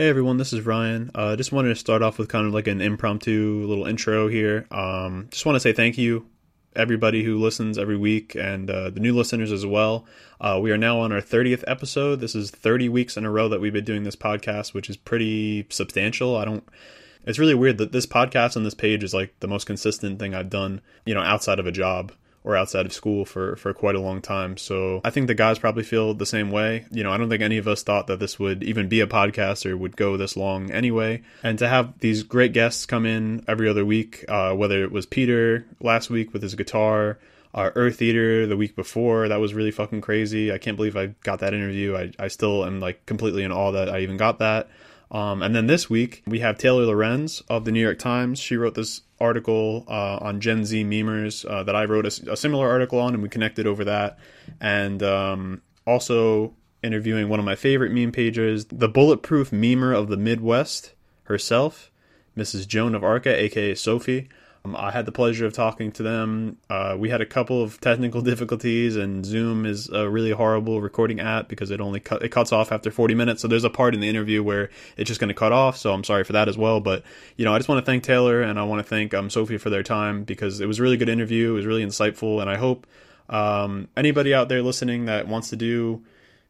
Hey everyone, this is Ryan. Uh, just wanted to start off with kind of like an impromptu little intro here. Um, just want to say thank you, everybody who listens every week, and uh, the new listeners as well. Uh, we are now on our 30th episode. This is 30 weeks in a row that we've been doing this podcast, which is pretty substantial. I don't. It's really weird that this podcast on this page is like the most consistent thing I've done, you know, outside of a job or outside of school for for quite a long time. So I think the guys probably feel the same way. You know, I don't think any of us thought that this would even be a podcast or would go this long anyway. And to have these great guests come in every other week, uh, whether it was Peter last week with his guitar. Uh, Eartheater the week before that was really fucking crazy. I can't believe I got that interview. I, I still am like completely in awe that I even got that. Um, and then this week we have Taylor Lorenz of the New York Times. She wrote this article uh, on Gen Z memers uh, that I wrote a, a, similar article on, and we connected over that. And um, also interviewing one of my favorite meme pages, the bulletproof memer of the Midwest herself, Mrs. Joan of Arca, aka Sophie. Um, I had the pleasure of talking to them. Uh, we had a couple of technical difficulties, and Zoom is a really horrible recording app because it only it cuts off after 40 minutes. So there's a part in the interview where it's just going to cut off. So I'm sorry for that as well. But you know, I just want to thank Taylor and I want to thank um, Sophie for their time because it was a really good interview. It was really insightful, and I hope um, anybody out there listening that wants to do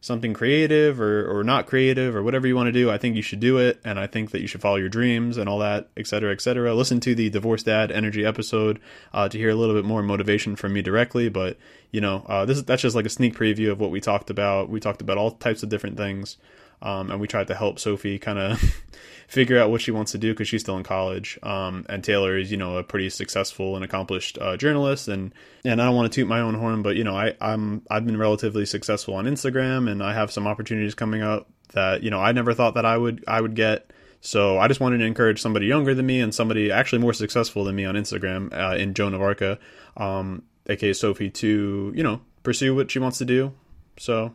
something creative or, or not creative or whatever you want to do, I think you should do it. And I think that you should follow your dreams and all that, et cetera, et cetera. Listen to the Divorced Dad Energy episode uh, to hear a little bit more motivation from me directly. But, you know, uh, this is, that's just like a sneak preview of what we talked about. We talked about all types of different things. Um, and we tried to help Sophie kind of figure out what she wants to do because she's still in college. Um, and Taylor is, you know, a pretty successful and accomplished uh, journalist. And and I don't want to toot my own horn, but you know, I I'm I've been relatively successful on Instagram, and I have some opportunities coming up that you know I never thought that I would I would get. So I just wanted to encourage somebody younger than me and somebody actually more successful than me on Instagram uh, in Joan of Arca, um, aka Sophie, to you know pursue what she wants to do. So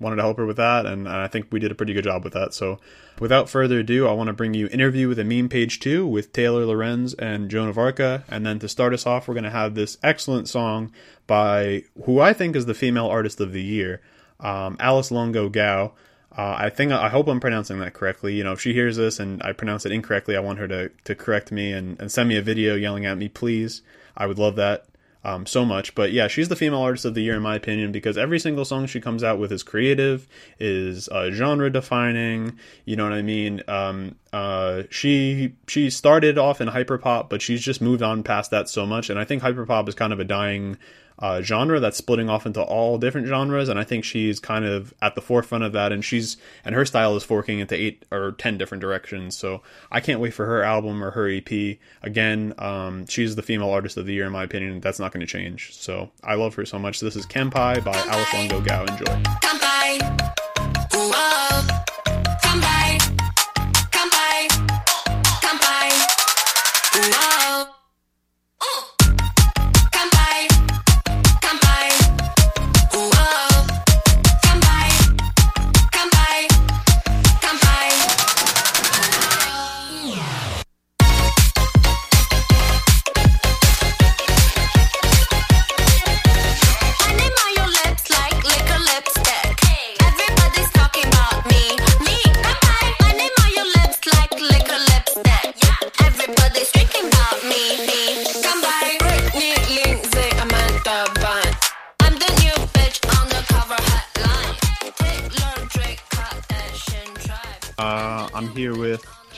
wanted to help her with that, and I think we did a pretty good job with that. So, without further ado, I want to bring you interview with a meme page two with Taylor Lorenz and Joan of Arca, and then to start us off, we're going to have this excellent song by who I think is the female artist of the year, um, Alice Longyu Gao. Uh, I think I hope I'm pronouncing that correctly. You know, if she hears this and I pronounce it incorrectly, I want her to to correct me and, and send me a video yelling at me, please. I would love that um, so much. But yeah, she's the female artist of the year in my opinion because every single song she comes out with is creative, is uh, genre defining. You know what I mean? Um, uh, she she started off in hyperpop, but she's just moved on past that so much. And I think hyperpop is kind of a dying uh, genre that's splitting off into all different genres, and I think she's kind of at the forefront of that. And she's and her style is forking into eight or ten different directions. So I can't wait for her album or her EP. Again, um, she's the female artist of the year in my opinion. That's not going to change. So I love her so much. This is Kenpai by Alice Longyu Gao. Enjoy.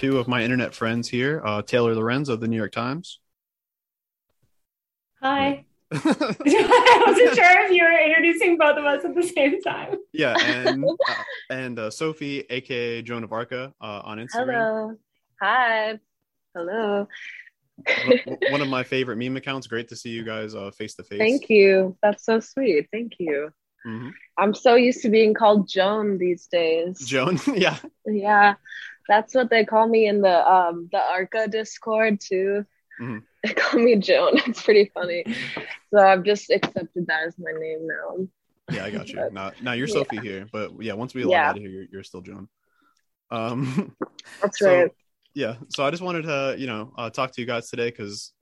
Two of my internet friends here uh, Taylor Lorenz of the New York Times. Hi. I wasn't sure if you were introducing both of us at the same time. Yeah, and uh, and uh, Sophie, aka Joan of Arca, uh, on Instagram. Hello. Hi. Hello. One of my favorite meme accounts. Great to see you guys face to face. Thank you. That's so sweet. Thank you. Mm-hmm. I'm so used to being called Joan these days. Joan, yeah. Yeah. That's what they call me in the um the Arca Discord too. Mm-hmm. They call me Joan. It's pretty funny. So I've just accepted that as my name now. Yeah, I got you. But, now, now you're yeah. Sophie here, but yeah, once we log yeah. out of here, you're, you're still Joan. Um, that's so, right. Yeah, so I just wanted to, you know, uh, talk to you guys today because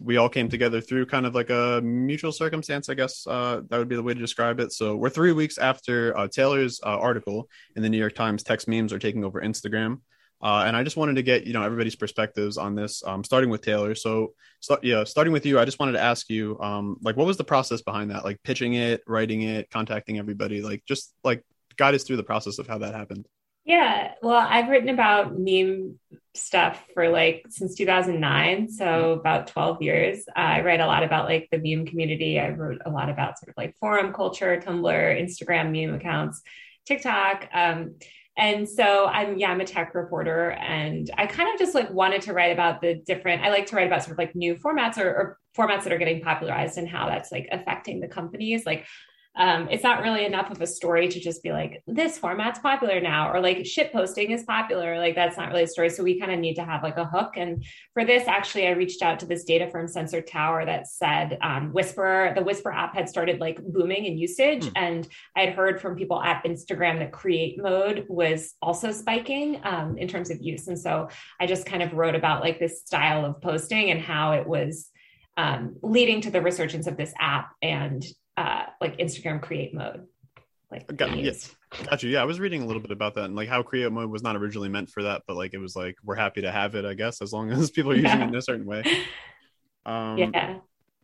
we all came together through kind of like a mutual circumstance, I guess uh, that would be the way to describe it. So we're three weeks after uh, Taylor's uh, article in the New York Times. Text memes are taking over Instagram. Uh, and I just wanted to get you know everybody's perspectives on this, um, starting with Taylor. So, so, yeah, starting with you, I just wanted to ask you, um, like, what was the process behind that? Like pitching it, writing it, contacting everybody, like just like guide us through the process of how that happened. Yeah, well, I've written about meme stuff for like since 2009, so mm-hmm. about 12 years. Uh, I write a lot about like the meme community. I wrote a lot about sort of like forum culture, Tumblr, Instagram meme accounts, TikTok. Um, and so I'm yeah, I'm a tech reporter, and I kind of just like wanted to write about the different. I like to write about sort of like new formats or, or formats that are getting popularized and how that's like affecting the companies. Like um, it's not really enough of a story to just be like this format's popular now or like shit posting is popular. Like that's not really a story. So we kind of need to have like a hook. And for this actually i reached out to this data firm sensor tower that said um, whisper the whisper app had started like booming in usage. Mm. and i had heard from people at instagram that create mode was also spiking um, in terms of use. And so i just kind of wrote about like this style of posting and how it was um, leading to the resurgence of this app. And uh, like Instagram create mode. Like got, yes, got you. Yeah, I was reading a little bit about that and like how create mode was not originally meant for that, but like it was like we're happy to have it, I guess, as long as people are using yeah. it in a certain way. Um, yeah.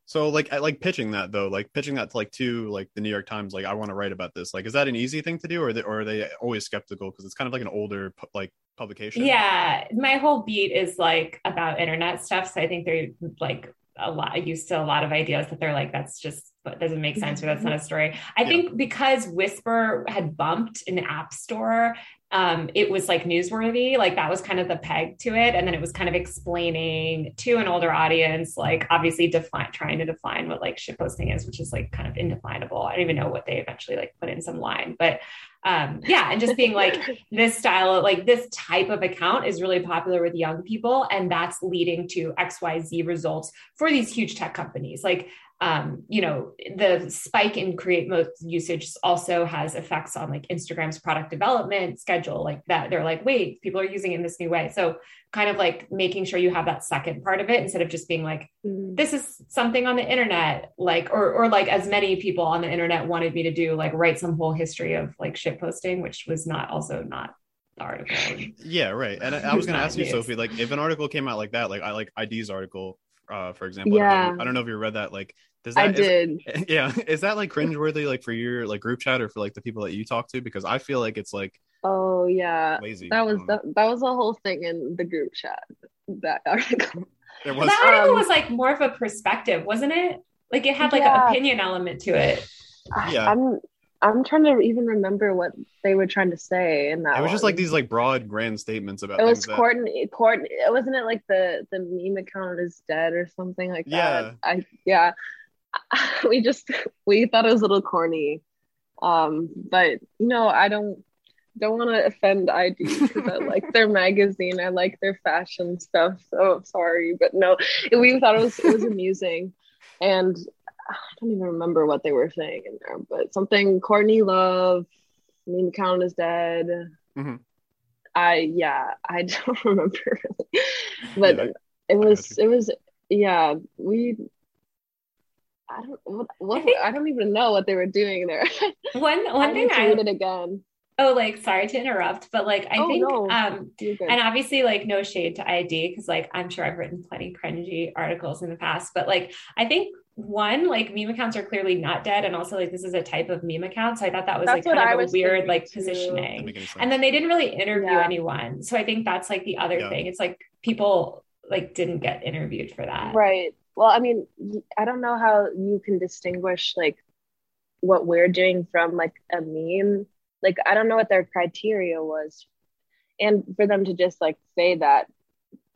So like I like pitching that though, like pitching that to like to like the New York Times, like I want to write about this. Like, is that an easy thing to do, or they, or are they always skeptical because it's kind of like an older like publication? Yeah, my whole beat is like about internet stuff, so I think they're like a lot. Used to a lot of ideas that they're like that's just doesn't make sense or that's not mm-hmm. a story. I yeah. think because Whisper had bumped in the App Store, um, it was like newsworthy. Like that was kind of the peg to it. And then it was kind of explaining to an older audience, like obviously define trying to define what like shit posting is, which is like kind of indefinable. I don't even know what they eventually like put in some line, but um yeah and just being like this style like this type of account is really popular with young people and that's leading to xyz results for these huge tech companies like um, you know, the spike in create mode usage also has effects on like Instagram's product development schedule, like that. They're like, wait, people are using it in this new way. So, kind of like making sure you have that second part of it instead of just being like, mm-hmm. this is something on the internet, like, or, or like as many people on the internet wanted me to do, like, write some whole history of like shit posting, which was not also not the article. Yeah, right. And I, I was going to ask you, Sophie, like, if an article came out like that, like I like ID's article, uh, for example. Yeah. I don't, know, I don't know if you read that. Like, does that, I did. Is, yeah. Is that like cringeworthy, like for your like group chat or for like the people that you talk to? Because I feel like it's like. Oh yeah. Lazy. That was the, that was a whole thing in the group chat. That article. There was. That article um, was like more of a perspective, wasn't it? Like it had like yeah. an opinion element to it. Yeah. I'm I'm trying to even remember what they were trying to say in that. It was one. just like these like broad grand statements about. It was Courtney. That... Courtney. Wasn't it like the the meme account is dead or something like yeah. that? I yeah. We just we thought it was a little corny, um, but you know I don't don't want to offend ID because I like their magazine. I like their fashion stuff. So sorry, but no, we thought it was it was amusing, and I don't even remember what they were saying in there, but something Courtney Love, meme count is dead. Mm-hmm. I yeah, I don't remember really, but yeah, it was it was yeah we. I don't what, what I, think, I, don't even know what they were doing there. One one I thing I read it again. Oh, like sorry to interrupt, but like I oh, think no. um and obviously like no shade to ID because like I'm sure I've written plenty cringy articles in the past, but like I think one like meme accounts are clearly not dead and also like this is a type of meme account so i thought that was that's like kind of a weird like positioning and then they didn't really interview yeah. anyone so i think that's like the other yeah. thing it's like people like didn't get interviewed for that right well i mean i don't know how you can distinguish like what we're doing from like a meme like i don't know what their criteria was and for them to just like say that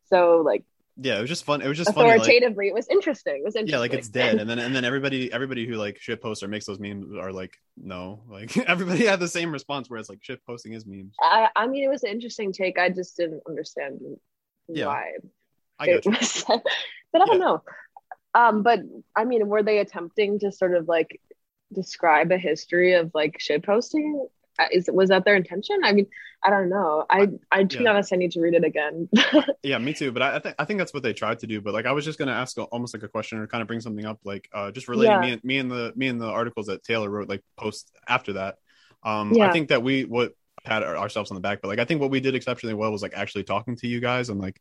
so like yeah, it was just fun. It was just authoritatively. Funny, like, it was interesting. It was interesting. Yeah, like it's dead, and then and then everybody everybody who like shit posts or makes those memes are like, no, like everybody had the same response where it's like shit posting is memes. I, I mean, it was an interesting take. I just didn't understand yeah. why I it was, but I don't yeah. know. Um, but I mean, were they attempting to sort of like describe a history of like shit posting? Uh, is was that their intention? I mean, I don't know. I I to yeah. be honest, I need to read it again. yeah, me too. But I, I think I think that's what they tried to do. But like, I was just gonna ask almost like a question or kind of bring something up, like uh, just relating yeah. me and me and the me and the articles that Taylor wrote, like post after that. Um, yeah. I think that we what pat ourselves on the back, but like I think what we did exceptionally well was like actually talking to you guys and like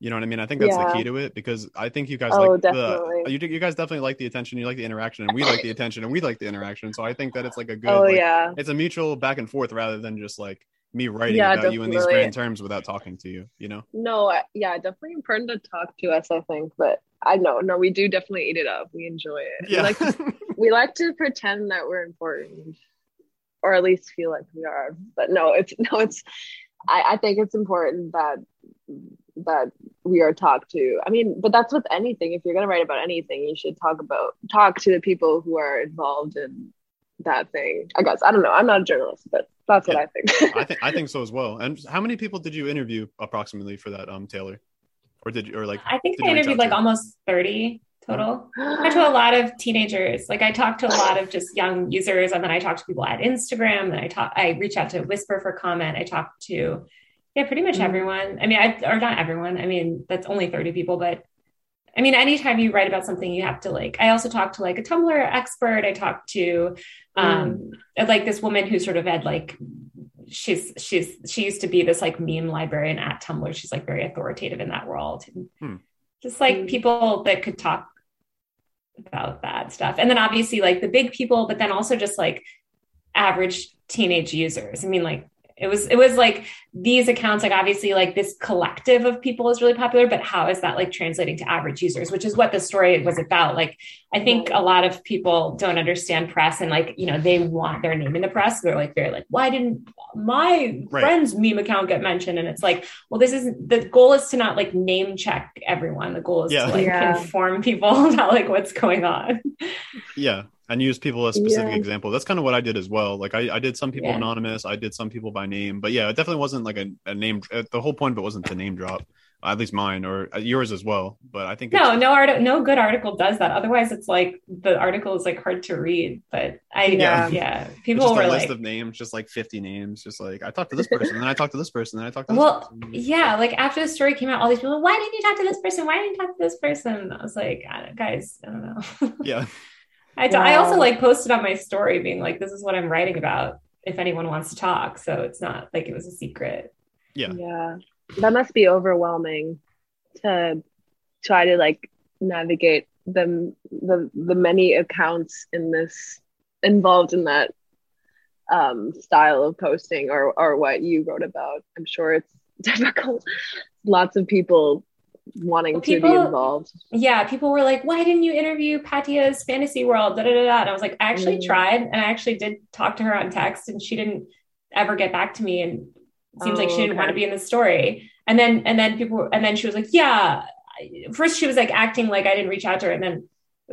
you know what I mean? I think that's yeah. the key to it because I think you guys oh, like definitely. the you, you guys definitely like the attention, you like the interaction, and we like the attention, and we like the interaction. So I think that it's like a good. Oh like, yeah. It's a mutual back and forth rather than just like me writing yeah, about definitely. you in these grand terms without talking to you. You know? No, yeah, definitely important to talk to us. I think, but I know, no, we do definitely eat it up. We enjoy it. Yeah. We like to, we like to pretend that we're important, or at least feel like we are. But no, it's no, it's. I, I think it's important that that we are talked to. I mean, but that's with anything. If you're going to write about anything, you should talk about talk to the people who are involved in that thing. I guess I don't know. I'm not a journalist, but that's what I think. I think I think so as well. And how many people did you interview approximately for that, um, Taylor? Or did you or like? I think I interviewed like almost thirty total. I talked to a lot of teenagers. Like I talk to a lot of just young users, and then I talk to people at Instagram. And I talk, I reach out to Whisper for comment. I talk to yeah, pretty much mm-hmm. everyone. I mean, I, or not everyone. I mean, that's only 30 people, but I mean, anytime you write about something, you have to like, I also talk to like a Tumblr expert. I talk to um, mm. like this woman who sort of had like, she's, she's, she used to be this like meme librarian at Tumblr. She's like very authoritative in that world. Mm. Just like mm. people that could talk about that stuff. And then obviously like the big people, but then also just like average teenage users. I mean, like it was it was like these accounts like obviously like this collective of people is really popular but how is that like translating to average users which is what the story was about like i think a lot of people don't understand press and like you know they want their name in the press they're like they're like why didn't my right. friend's meme account get mentioned and it's like well this is the goal is to not like name check everyone the goal is yeah. to like yeah. inform people about like what's going on yeah and use people as specific yeah. example. That's kind of what I did as well. Like I, I did some people yeah. anonymous, I did some people by name, but yeah, it definitely wasn't like a, a name. Uh, the whole point of it wasn't to name drop, at least mine or uh, yours as well. But I think no, no art, no good article does that. Otherwise, it's like the article is like hard to read. But I, yeah, yeah, people just were a list like, of names, just like fifty names, just like I talked to this person, and then I talked to this person, and I talked to well, yeah, like after the story came out, all these people, why didn't you talk to this person? Why didn't you talk to this person? I was like, guys, I don't know. yeah. I, wow. I also like posted on my story being like, this is what I'm writing about if anyone wants to talk. So it's not like it was a secret. Yeah. Yeah. That must be overwhelming to try to like navigate the the the many accounts in this involved in that um style of posting or or what you wrote about. I'm sure it's difficult. Lots of people wanting well, people, to be involved. Yeah, people were like, "Why didn't you interview Patia's fantasy world?" Da, da, da, da. And I was like, "I actually mm. tried, and I actually did talk to her on text, and she didn't ever get back to me, and it seems oh, like she didn't okay. want to be in the story." And then, and then people, and then she was like, "Yeah." First, she was like acting like I didn't reach out to her, and then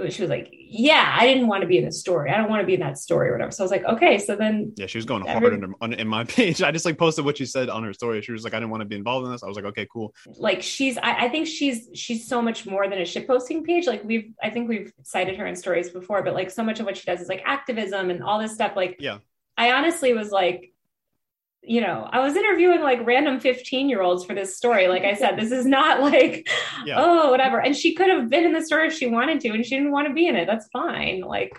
she was like, "Yeah, I didn't want to be in the story. I don't want to be in that story or whatever." So I was like, "Okay." So then, yeah, she was going hard in, in my page. I just like posted what she said on her story. She was like, "I didn't want to be involved in this." I was like, "Okay, cool." Like she's, I, I think she's she's so much more than a shit posting page. Like we've, I think we've cited her in stories before, but like so much of what she does is like activism and all this stuff. Like, yeah, I honestly was like, you know, I was interviewing like random 15 year olds for this story. Like I said, this is not like, yeah. oh, whatever. And she could have been in the story if she wanted to, and she didn't want to be in it. That's fine. Like,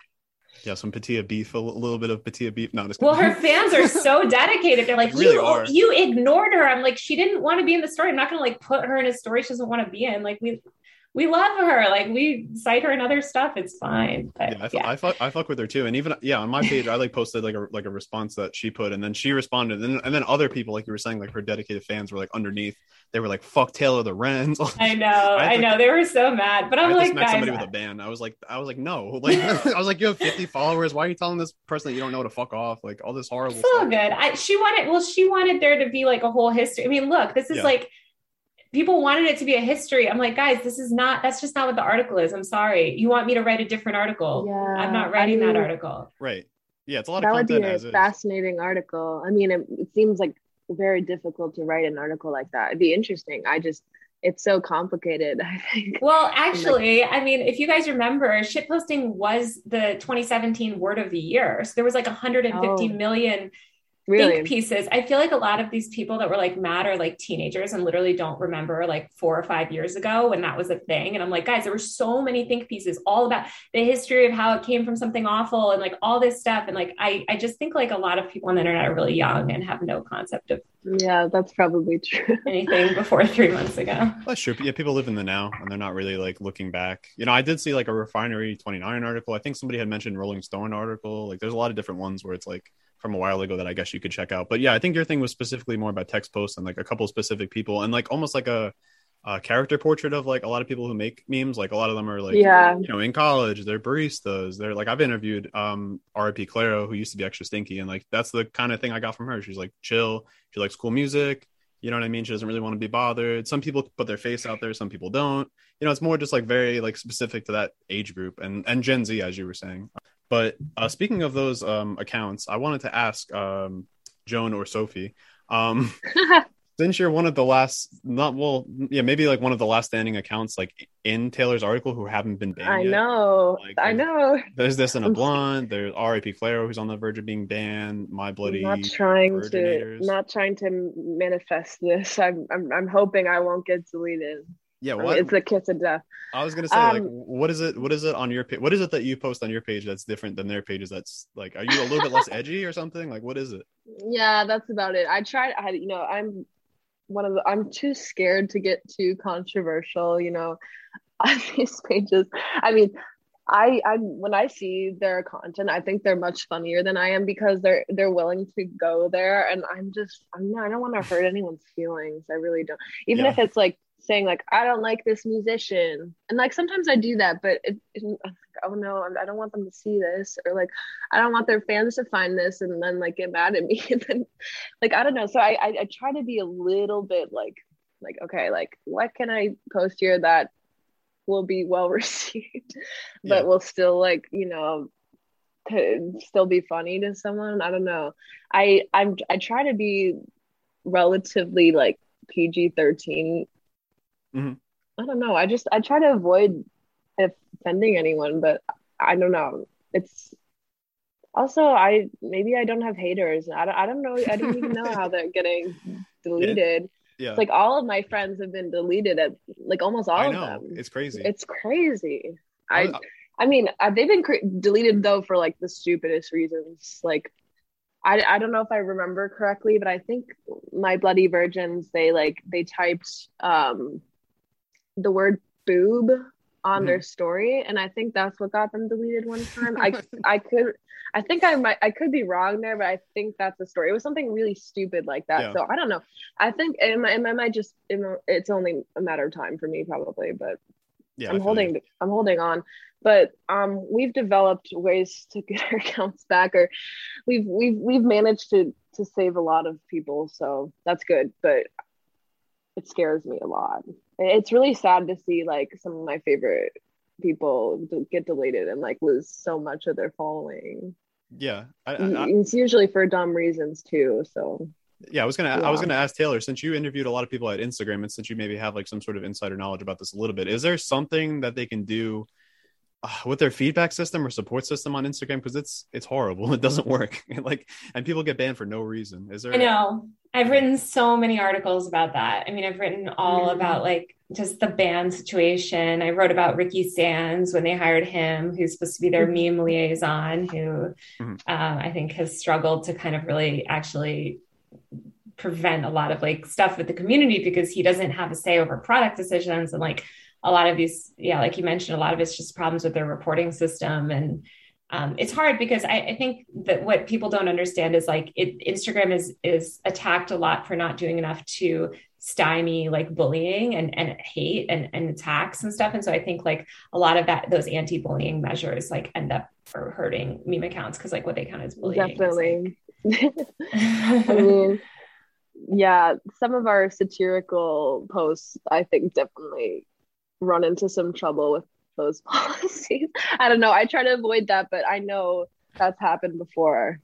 yeah, some Patia beef, a little bit of Patia beef. No, well, her fans are so dedicated. They're like, really you, you ignored her. I'm like, she didn't want to be in the story. I'm not going to like put her in a story she doesn't want to be in. Like, we we love her. Like we cite her in other stuff. It's fine. But, yeah, I, yeah. I, fuck, I fuck with her too. And even yeah, on my page, I like posted like a like a response that she put, and then she responded, and then, and then other people, like you were saying, like her dedicated fans were like underneath. They were like, "Fuck Taylor Lorenz." I know, I, I know. They were so mad, but I'm like, guys, somebody with a band. I was like, I was like, no, like I was like, you have 50 followers. Why are you telling this person that you don't know to fuck off? Like all this horrible. So good. I, she wanted. Well, she wanted there to be like a whole history. I mean, look, this is yeah. like people wanted it to be a history. I'm like, guys, this is not, that's just not what the article is. I'm sorry. You want me to write a different article. Yeah, I'm not writing I mean, that article. Right. Yeah. It's a lot that of content. That would be a fascinating is. article. I mean, it, it seems like very difficult to write an article like that. It'd be interesting. I just, it's so complicated, I think. Well, actually, like, I mean, if you guys remember, shitposting was the 2017 word of the year. So there was like 150 oh. million really? think pieces. I feel like a lot of these people that were like mad are like teenagers and literally don't remember like four or five years ago when that was a thing. And I'm like, guys, there were so many think pieces all about the history of how it came from something awful and like all this stuff. And like, I, I just think like a lot of people on the internet are really young and have no concept of yeah, that's probably true. anything before three months ago. That's true. Yeah, people live in the now and they're not really like looking back. You know, I did see like a refinery 29 article. I think somebody had mentioned Rolling Stone article. Like there's a lot of different ones where it's like from a while ago that I guess you could check out. But yeah, I think your thing was specifically more about text posts and like a couple specific people and like almost like a, a character portrait of like a lot of people who make memes. Like a lot of them are like, yeah, you know, in college, they're baristas. They're like, I've interviewed um RIP Clairo, who used to be extra stinky. And like, that's the kind of thing I got from her. She's like chill. She likes cool music. You know what I mean? She doesn't really want to be bothered. Some people put their face out there. Some people don't. You know, it's more just like very like specific to that age group and and Gen Z, as you were saying. But uh, speaking of those um, accounts, I wanted to ask um, Joan or Sophie, um, since you're one of the last, not well, yeah, maybe like one of the last standing accounts, like in Taylor's article, who haven't been banned. I yet. know, like, I know. There's this in a blonde. There's R.I.P. Clairo, who's on the verge of being banned. My bloody. I'm not trying to, not trying to manifest this. I'm, I'm, I'm hoping I won't get deleted. Yeah, what? It's a kiss of death. I was gonna say, um, like, what is it? What is it on your page? What is it that you post on your page that's different than their pages? That's like, are you a little bit less edgy or something? Like, what is it? Yeah, that's about it. I tried. I, you know, I'm one of the. I'm too scared to get too controversial. You know, on these pages. I mean, I I when I see their content, I think they're much funnier than I am because they're they're willing to go there, and I'm just I'm not, I don't want to hurt anyone's feelings. I really don't. Even yeah. if it's like saying like I don't like this musician, and like sometimes I do that, but it, it, oh no, I don't want them to see this, or like I don't want their fans to find this and then like get mad at me, and then like I don't know. So I, I I try to be a little bit like like okay, like what can I post here that will be well received, but yeah. will still like you know still be funny to someone. I don't know. I I'm I try to be relatively like PG 13 Mm-hmm. I don't know. I just I try to avoid offending anyone, but I don't know. It's also I maybe I don't have haters. I don't I don't know. I don't even know how they're getting deleted. Yeah. Like all of my friends have been deleted at like almost all I know. of them. It's crazy. It's crazy. I I, I mean uh, they've been cre- deleted though for like the stupidest reasons. Like I, I don't know if I remember correctly, but I think my bloody virgins they like they typed um the word boob on mm-hmm. their story and i think that's what got them deleted one time. I i could i think i might i could be wrong there but i think that's the story. It was something really stupid like that yeah. so i don't know. I think it, might, it might just it's only a matter of time for me probably but yeah, i'm holding i'm holding on. But um we've developed ways to get our accounts back or we've we've we've managed to to save a lot of people so that's good but it scares me a lot it's really sad to see like some of my favorite people get deleted and like lose so much of their following yeah I, I, it's usually for dumb reasons too so yeah i was gonna yeah. i was gonna ask taylor since you interviewed a lot of people at instagram and since you maybe have like some sort of insider knowledge about this a little bit is there something that they can do uh, with their feedback system or support system on Instagram because it's it's horrible. It doesn't work. like and people get banned for no reason. Is there? I know. I've written so many articles about that. I mean, I've written all mm-hmm. about like just the ban situation. I wrote about Ricky Sands when they hired him, who's supposed to be their mm-hmm. meme liaison, who mm-hmm. uh, I think has struggled to kind of really actually prevent a lot of like stuff with the community because he doesn't have a say over product decisions and like a lot of these, yeah, like you mentioned, a lot of it's just problems with their reporting system. And um, it's hard because I, I, think that what people don't understand is like it, Instagram is is attacked a lot for not doing enough to stymie like bullying and, and hate and, and attacks and stuff. And so I think like a lot of that those anti-bullying measures like end up for hurting meme accounts because like what they count as bullying. Definitely. Like... I mean, yeah, some of our satirical posts I think definitely run into some trouble with those policies. I don't know. I try to avoid that, but I know that's happened before.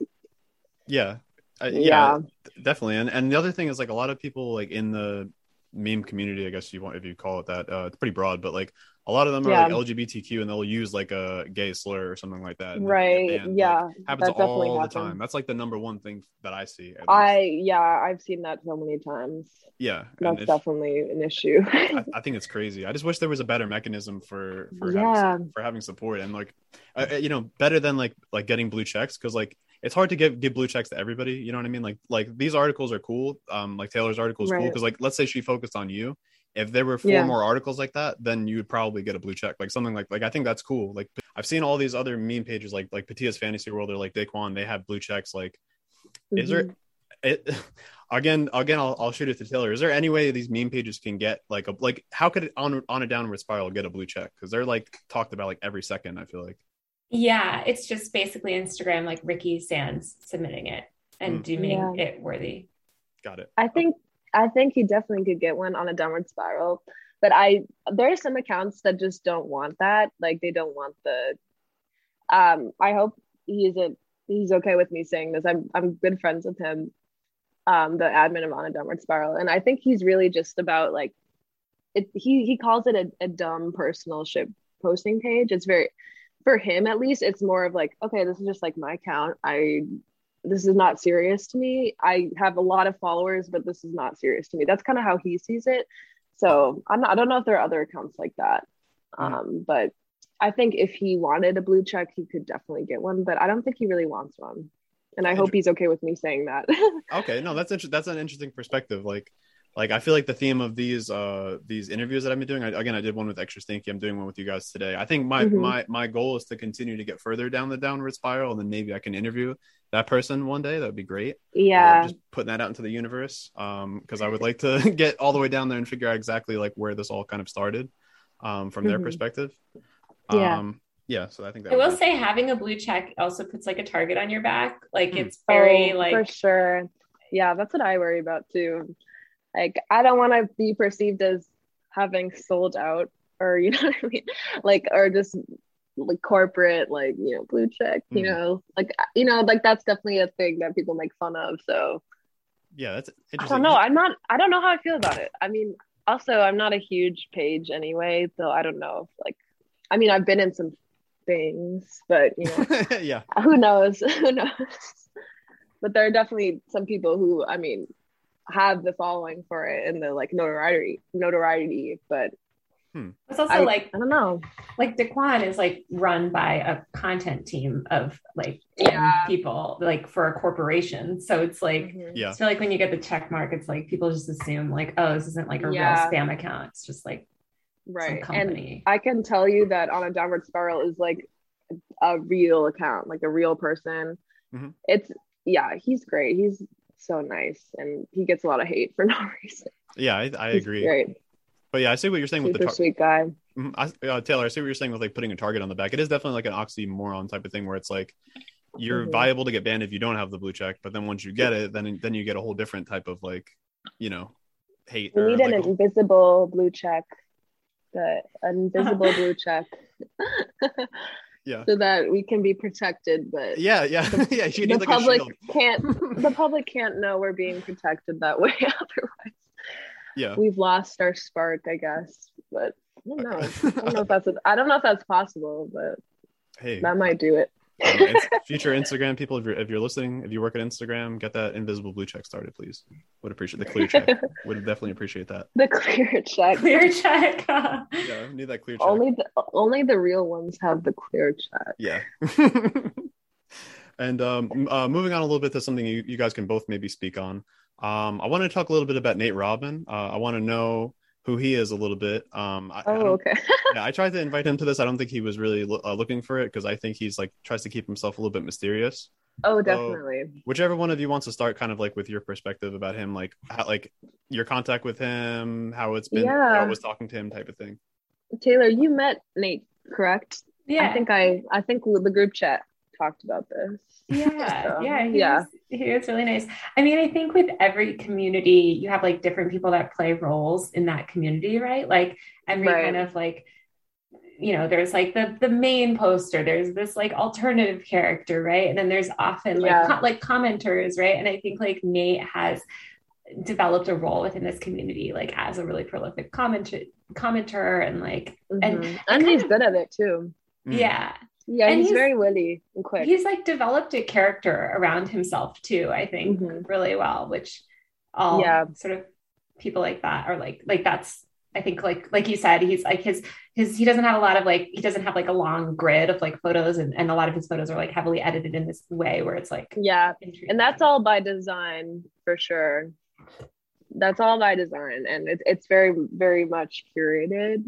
Yeah. Yeah, yeah, definitely. And and the other thing is like a lot of people like in the meme community, I guess you want if you call it that. Uh, it's pretty broad, but like a lot of them are yeah. like LGBTQ and they'll use like a gay slur or something like that. Right. Yeah. Like, happens all the time. That's like the number one thing that I see. I yeah, I've seen that so many times. Yeah. That's definitely an issue. I, I, think it's crazy. I just wish there was a better mechanism for for yeah. having, for having support and like uh, uh, you know better than like like getting blue checks because like it's hard to give give blue checks to everybody. You know what I mean? Like like these articles are cool. Um, like Taylor's article is right. cool because like let's say she focused on you if there were four yeah. more articles like that, then you would probably get a blue check, like something like like I think that's cool. Like I've seen all these other meme pages, like like Patia's Fantasy World or like Daquan, they have blue checks. Like, mm-hmm. is there mm-hmm. it? Again, again, I'll, I'll shoot it to Taylor. Is there any way these meme pages can get like a like how could it on on a downward spiral get a blue check? Because they're like talked about like every second. I feel like. Yeah, it's just basically Instagram, like Ricky Sands submitting it and mm. deeming yeah. it worthy. Got it. I think I think he definitely could get one on a downward spiral. But I there are some accounts that just don't want that. Like they don't want the um I hope he isn't he's okay with me saying this. I'm I'm good friends with him, um, the admin of on a downward spiral. And I think he's really just about like it he he calls it a, a dumb personal shit posting page. It's very for him at least, it's more of like, okay, this is just like my account. I this is not serious to me. I have a lot of followers, but this is not serious to me. That's kind of how he sees it. So I'm not, I don't know if there are other accounts like that. Mm-hmm. Um, but I think if he wanted a blue check, he could definitely get one, but I don't think he really wants one. And I hope he's okay with me saying that. okay, no, that's inter- that's an interesting perspective. Like, like I feel like the theme of these uh these interviews that I've been doing. I, again, I did one with Extra Stinky. I'm doing one with you guys today. I think my mm-hmm. my my goal is to continue to get further down the downward spiral, and then maybe I can interview that person one day. That would be great. Yeah. just putting that out into the universe. Um, because I would like to get all the way down there and figure out exactly like where this all kind of started, um, from mm-hmm. their perspective. Yeah. Um, yeah. So I think that I will be- say having a blue check also puts like a target on your back. Like mm. it's very oh, like for sure. Yeah, that's what I worry about too. Like I don't want to be perceived as having sold out or you know what I mean? Like or just like corporate, like you know, blue check, you mm. know, like you know, like that's definitely a thing that people make fun of. So yeah, that's I don't know. I'm not. I don't know how I feel about it. I mean, also, I'm not a huge page anyway, so I don't know. If, like, I mean, I've been in some things, but you know, yeah, who knows? who knows? But there are definitely some people who, I mean, have the following for it and the like notoriety, notoriety, but Hmm. It's also I, like I don't know. Like Daquan is like run by a content team of like yeah. people, like for a corporation. So it's like mm-hmm. yeah. I feel like when you get the check mark, it's like people just assume like, oh, this isn't like a yeah. real spam account. It's just like right. And I can tell you that on a downward spiral is like a real account, like a real person. Mm-hmm. It's yeah, he's great. He's so nice and he gets a lot of hate for no reason. Yeah, I, I agree. Great. But yeah, I see what you're saying Super with the tar- sweet guy. Mm-hmm. I, uh, Taylor, I see what you're saying with like putting a target on the back. It is definitely like an oxymoron type of thing where it's like you're mm-hmm. viable to get banned if you don't have the blue check, but then once you get it, then then you get a whole different type of like, you know, hate. We need an like, invisible blue check, the invisible blue check. yeah. So that we can be protected, but yeah, yeah, the, yeah. the like public can't. the public can't know we're being protected that way otherwise yeah we've lost our spark i guess but i don't know i don't know if that's I don't know if that's possible but hey that might do it future instagram people if you're, if you're listening if you work at instagram get that invisible blue check started please. Would appreciate the clear check. Would definitely appreciate that. The clear check. Clear check yeah need that clear check. Only the only the real ones have the clear check. Yeah. And um, uh, moving on a little bit to something you, you guys can both maybe speak on. Um, I want to talk a little bit about Nate Robin. Uh, I want to know who he is a little bit. Um, I, oh, I okay. yeah, I tried to invite him to this. I don't think he was really lo- uh, looking for it because I think he's like tries to keep himself a little bit mysterious. Oh, definitely. So, whichever one of you wants to start, kind of like with your perspective about him, like how, like your contact with him, how it's been, yeah. how it was talking to him, type of thing. Taylor, you met Nate, correct? Yeah. I think I, I think the group chat talked about this. Yeah, so, yeah, he yeah. Was, he was really nice. I mean, I think with every community, you have like different people that play roles in that community, right? Like every right. kind of like you know there's like the the main poster there's this like alternative character right and then there's often like yeah. co- like commenters right and i think like nate has developed a role within this community like as a really prolific commenter commenter and like mm-hmm. and, and he's of, good at it too yeah yeah and he's, he's, very witty and quick. he's like developed a character around himself too i think mm-hmm. really well which all yeah. sort of people like that are like like that's I think like like you said, he's like his his he doesn't have a lot of like he doesn't have like a long grid of like photos and, and a lot of his photos are like heavily edited in this way where it's like yeah. and that's all by design for sure. That's all by design and it's it's very very much curated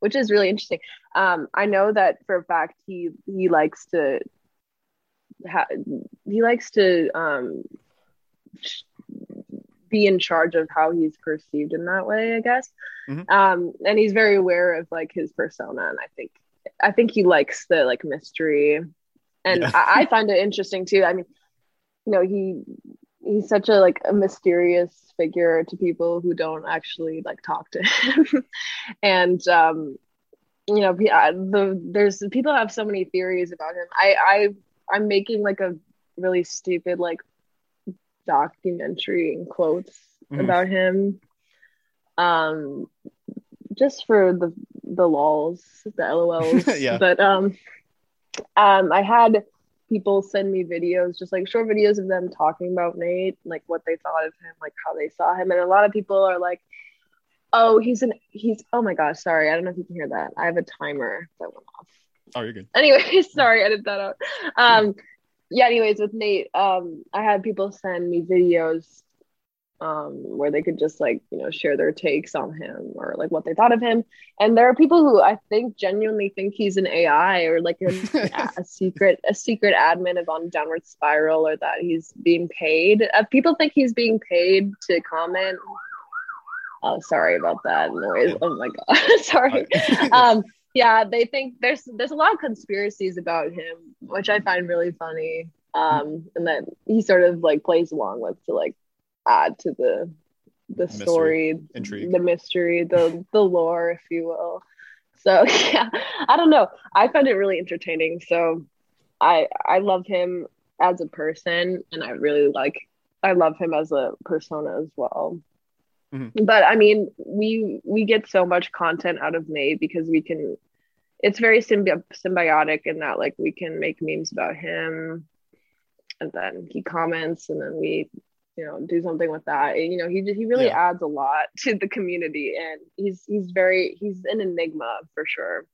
which is really interesting um i know that for a fact he he likes to ha- he likes to um be in charge of how he's perceived in that way, I guess. Mm-hmm. Um, and he's very aware of like his persona, and I think I think he likes the like mystery, and yeah. I, I find it interesting too. I mean, you know, he he's such a like a mysterious figure to people who don't actually like talk to him, and um, you know, the there's people have so many theories about him. I I I'm making like a really stupid like documentary in quotes mm-hmm. about him. Um, just for the the lols, the LOLs. yeah. But um, um, I had people send me videos, just like short videos of them talking about Nate, like what they thought of him, like how they saw him, and a lot of people are like, "Oh, he's an he's oh my gosh, sorry, I don't know if you can hear that. I have a timer that went off." Oh, you're good. Anyway, sorry, edit that out. Um, yeah, anyways, with Nate, um, I had people send me videos um, where they could just like, you know, share their takes on him or like what they thought of him. And there are people who I think genuinely think he's an AI or like a, a secret, a secret admin of on Downward Spiral or that he's being paid. Uh, people think he's being paid to comment. Oh, sorry about that noise. Oh my god, sorry. um, yeah they think there's there's a lot of conspiracies about him which i find really funny um and that he sort of like plays along with to like add to the the mystery, story intrigue the mystery the the lore if you will so yeah i don't know i find it really entertaining so i i love him as a person and i really like i love him as a persona as well Mm-hmm. But I mean, we we get so much content out of Nate because we can. It's very symbi- symbiotic in that like we can make memes about him, and then he comments, and then we, you know, do something with that. And, you know, he just he really yeah. adds a lot to the community, and he's he's very he's an enigma for sure.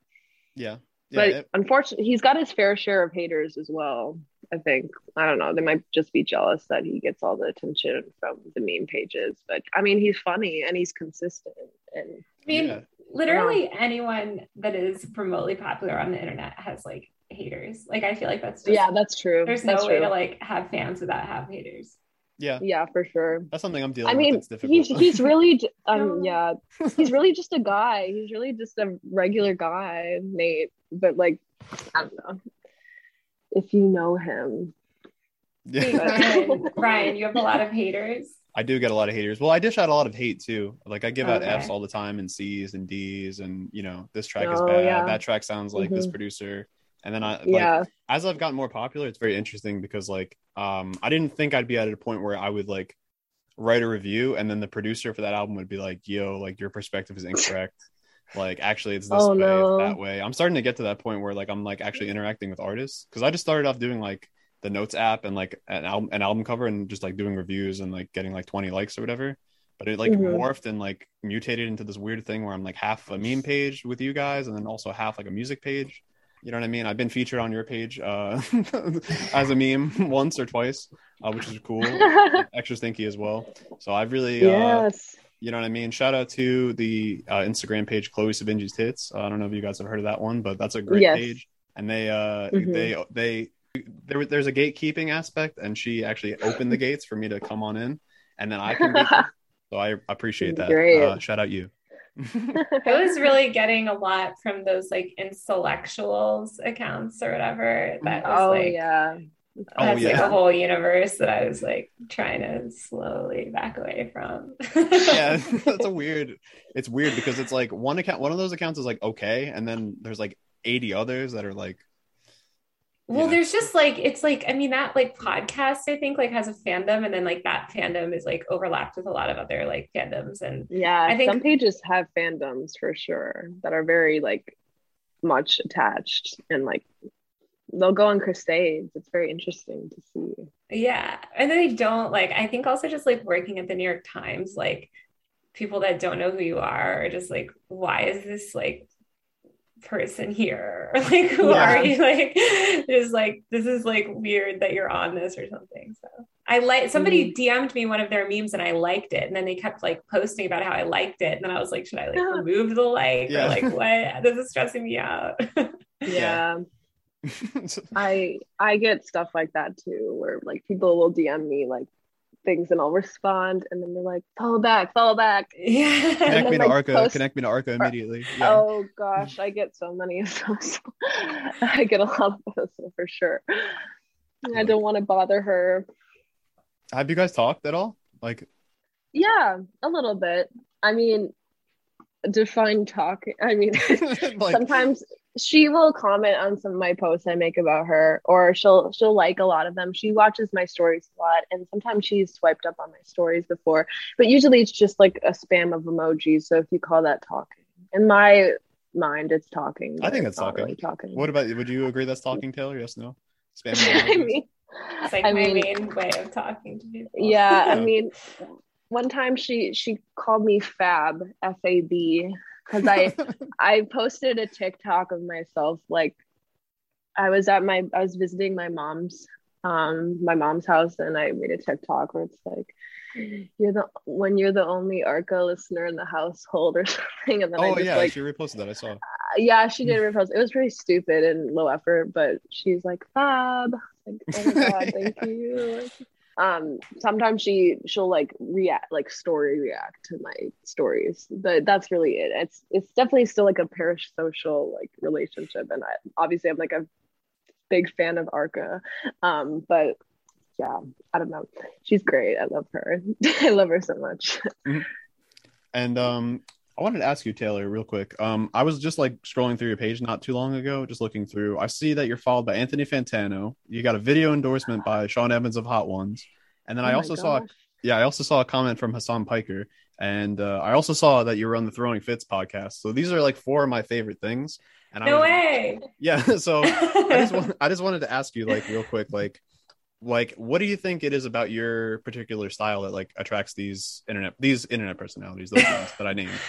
Yeah. yeah but it, unfortunately, he's got his fair share of haters as well. I think I don't know. They might just be jealous that he gets all the attention from the meme pages. But I mean, he's funny and he's consistent. And I mean, yeah. literally anyone that is remotely popular on the internet has like haters. Like I feel like that's just, yeah, that's true. There's that's no true. way to like have fans without have haters. Yeah. Yeah, for sure. That's something I'm dealing I mean, with. he's he's really um yeah, he's really just a guy. He's really just a regular guy, Nate. But like I don't know if you know him. Yeah. Ryan, Ryan, you have a lot of haters. I do get a lot of haters. Well, I dish out a lot of hate too. Like I give okay. out Fs all the time and Cs and Ds and you know, this track oh, is bad. Yeah. That track sounds like mm-hmm. this producer. And then I like yeah. as I've gotten more popular, it's very interesting because like um I didn't think I'd be at a point where I would like write a review and then the producer for that album would be like, yo, like your perspective is incorrect like actually it's this oh, way no. that way i'm starting to get to that point where like i'm like actually interacting with artists because i just started off doing like the notes app and like an album an album cover and just like doing reviews and like getting like 20 likes or whatever but it like mm-hmm. morphed and like mutated into this weird thing where i'm like half a meme page with you guys and then also half like a music page you know what i mean i've been featured on your page uh as a meme once or twice uh, which is cool extra stinky as well so i've really uh, yes you know what I mean? Shout out to the uh, Instagram page Chloe Sevigny's Tits. Uh, I don't know if you guys have heard of that one, but that's a great yes. page. And they uh mm-hmm. they they there there's a gatekeeping aspect, and she actually opened the gates for me to come on in, and then I can. so I appreciate that. Uh, shout out you. I was really getting a lot from those like intellectuals accounts or whatever. That was oh like, yeah, Oh, that's yeah. like a whole universe that I was like trying to slowly back away from. yeah, that's a weird. It's weird because it's like one account, one of those accounts is like okay, and then there's like 80 others that are like well, there's just like it's like I mean that like podcast I think like has a fandom and then like that fandom is like overlapped with a lot of other like fandoms and yeah, I think some pages have fandoms for sure that are very like much attached and like they'll go on crusades. It's very interesting to see. Yeah, and then they don't like I think also just like working at the New York Times like people that don't know who you are are just like why is this like person here? Like who yeah. are you? Like just like this is like weird that you're on this or something so. I like somebody mm. dm'd me one of their memes and i liked it and then they kept like posting about how i liked it and then i was like should i like remove the like? Yeah. or like what? This is stressing me out. Yeah. I i get stuff like that too where like people will dm me like things and I'll respond and then they're like, follow back, follow back. Yeah. Connect me to Arca, post- connect me to Arca immediately. Yeah. Oh gosh, I get so many of those. I get a lot of those for sure. I don't want to bother her. Have you guys talked at all? Like Yeah, a little bit. I mean, define talk. I mean, like, sometimes she will comment on some of my posts I make about her, or she'll she'll like a lot of them. She watches my stories a lot, and sometimes she's swiped up on my stories before. But usually it's just like a spam of emojis. So if you call that talking, in my mind, it's talking. I think that's talking. Really talking. What about? Would you agree that's talking, Taylor? Yes, no. Spam. I mean, it's like I my mean, main way of talking to people. Yeah, I mean, one time she she called me Fab F A B because I I posted a TikTok of myself like I was at my I was visiting my mom's um my mom's house and I made a TikTok where it's like you're the when you're the only Arca listener in the household or something and then oh I just, yeah like, she reposted that I saw. Uh, yeah she did repost. It was pretty stupid and low effort but she's like fab. Like oh my god thank you um sometimes she she'll like react like story react to my stories but that's really it. It's it's definitely still like a parasocial like relationship and I obviously I'm like a big fan of Arca. Um but yeah I don't know. She's great. I love her. I love her so much. Mm-hmm. and um I wanted to ask you, Taylor, real quick. Um, I was just like scrolling through your page not too long ago, just looking through. I see that you're followed by Anthony Fantano. You got a video endorsement by Sean Evans of Hot Ones, and then oh I also saw, yeah, I also saw a comment from Hassan Piker, and uh, I also saw that you were on the Throwing Fits podcast. So these are like four of my favorite things. And no I was, way. Yeah. So I just want, I just wanted to ask you like real quick, like like what do you think it is about your particular style that like attracts these internet these internet personalities those ones that i named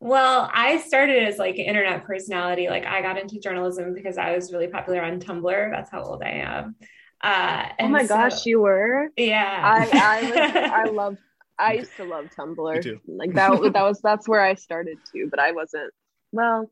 well, I started as like an internet personality. Like I got into journalism because I was really popular on Tumblr. That's how old I am. Uh, oh my so, gosh, you were? Yeah. I I, was, I love. I used to love Tumblr. Like that. that was that's where I started too. But I wasn't. Well,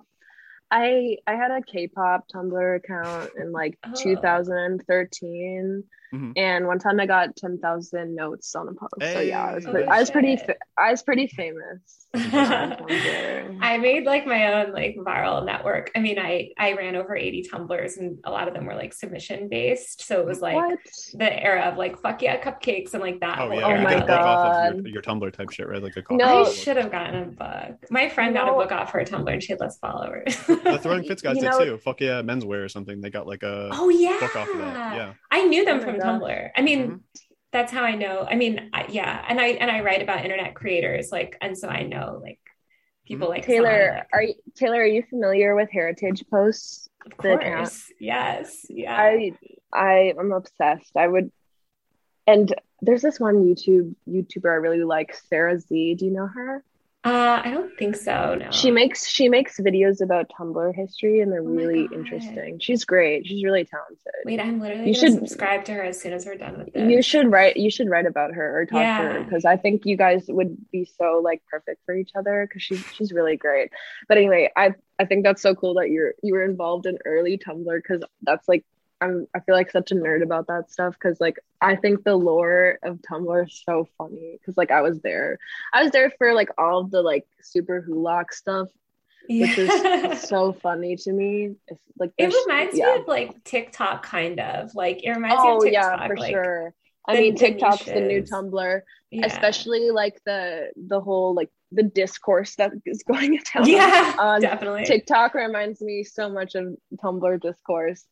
I I had a K-pop Tumblr account in like oh. 2013 Mm-hmm. And one time I got 10,000 notes on a post. Hey. So yeah, I was, pretty, I was pretty, I was pretty famous. I made like my own like viral network. I mean, I, I ran over 80 tumblers, and a lot of them were like submission based. So it was like what? the era of like, fuck yeah, cupcakes and like that. Oh, yeah. oh my God. Off of your, your, Tumblr type shit, right? Like a coffee. No, I should have gotten a book. My friend no. got a book off her Tumblr and she had less followers. the Throwing Fits guys you did know, too. Fuck yeah, menswear or something. They got like a oh yeah book off of that. Yeah. I knew them oh from Tumblr. I mean, mm-hmm. that's how I know. I mean, I, yeah, and I and I write about internet creators, like, and so I know like people like Taylor. like, are you Taylor? Are you familiar with Heritage Posts? Of course, yes, yeah. I I am obsessed. I would, and there's this one YouTube YouTuber I really like, Sarah Z. Do you know her? Uh, I don't think so. No. She makes she makes videos about Tumblr history, and they're oh really interesting. She's great. She's really talented. Wait, I'm literally you should subscribe to her as soon as we're done with this. You should write. You should write about her or talk yeah. to her because I think you guys would be so like perfect for each other because she's she's really great. But anyway, I I think that's so cool that you're you were involved in early Tumblr because that's like I'm I feel like such a nerd about that stuff because like I think the lore of Tumblr is so funny because like I was there. I was there for like all the like Superwholock stuff. Yeah. Which is so funny to me. It's like it reminds yeah. me of like TikTok kind of like it reminds oh, me of oh, TikTok. yeah, for like, sure. I mean TikTok's the new Tumblr, yeah. especially like the the whole like the discourse that is going down yeah, on definitely. TikTok reminds me so much of Tumblr discourse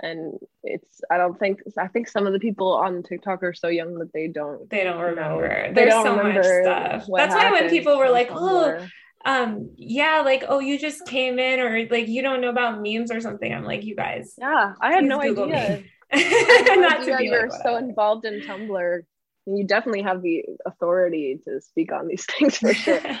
and it's i don't think i think some of the people on tiktok are so young that they don't they don't remember. Know, there's don't so much stuff. that's why when people were like oh um yeah like oh you just came in or like you don't know about memes or something i'm like you guys yeah i had no Google idea. not to be you're like, so involved in tumblr. You definitely have the authority to speak on these things for sure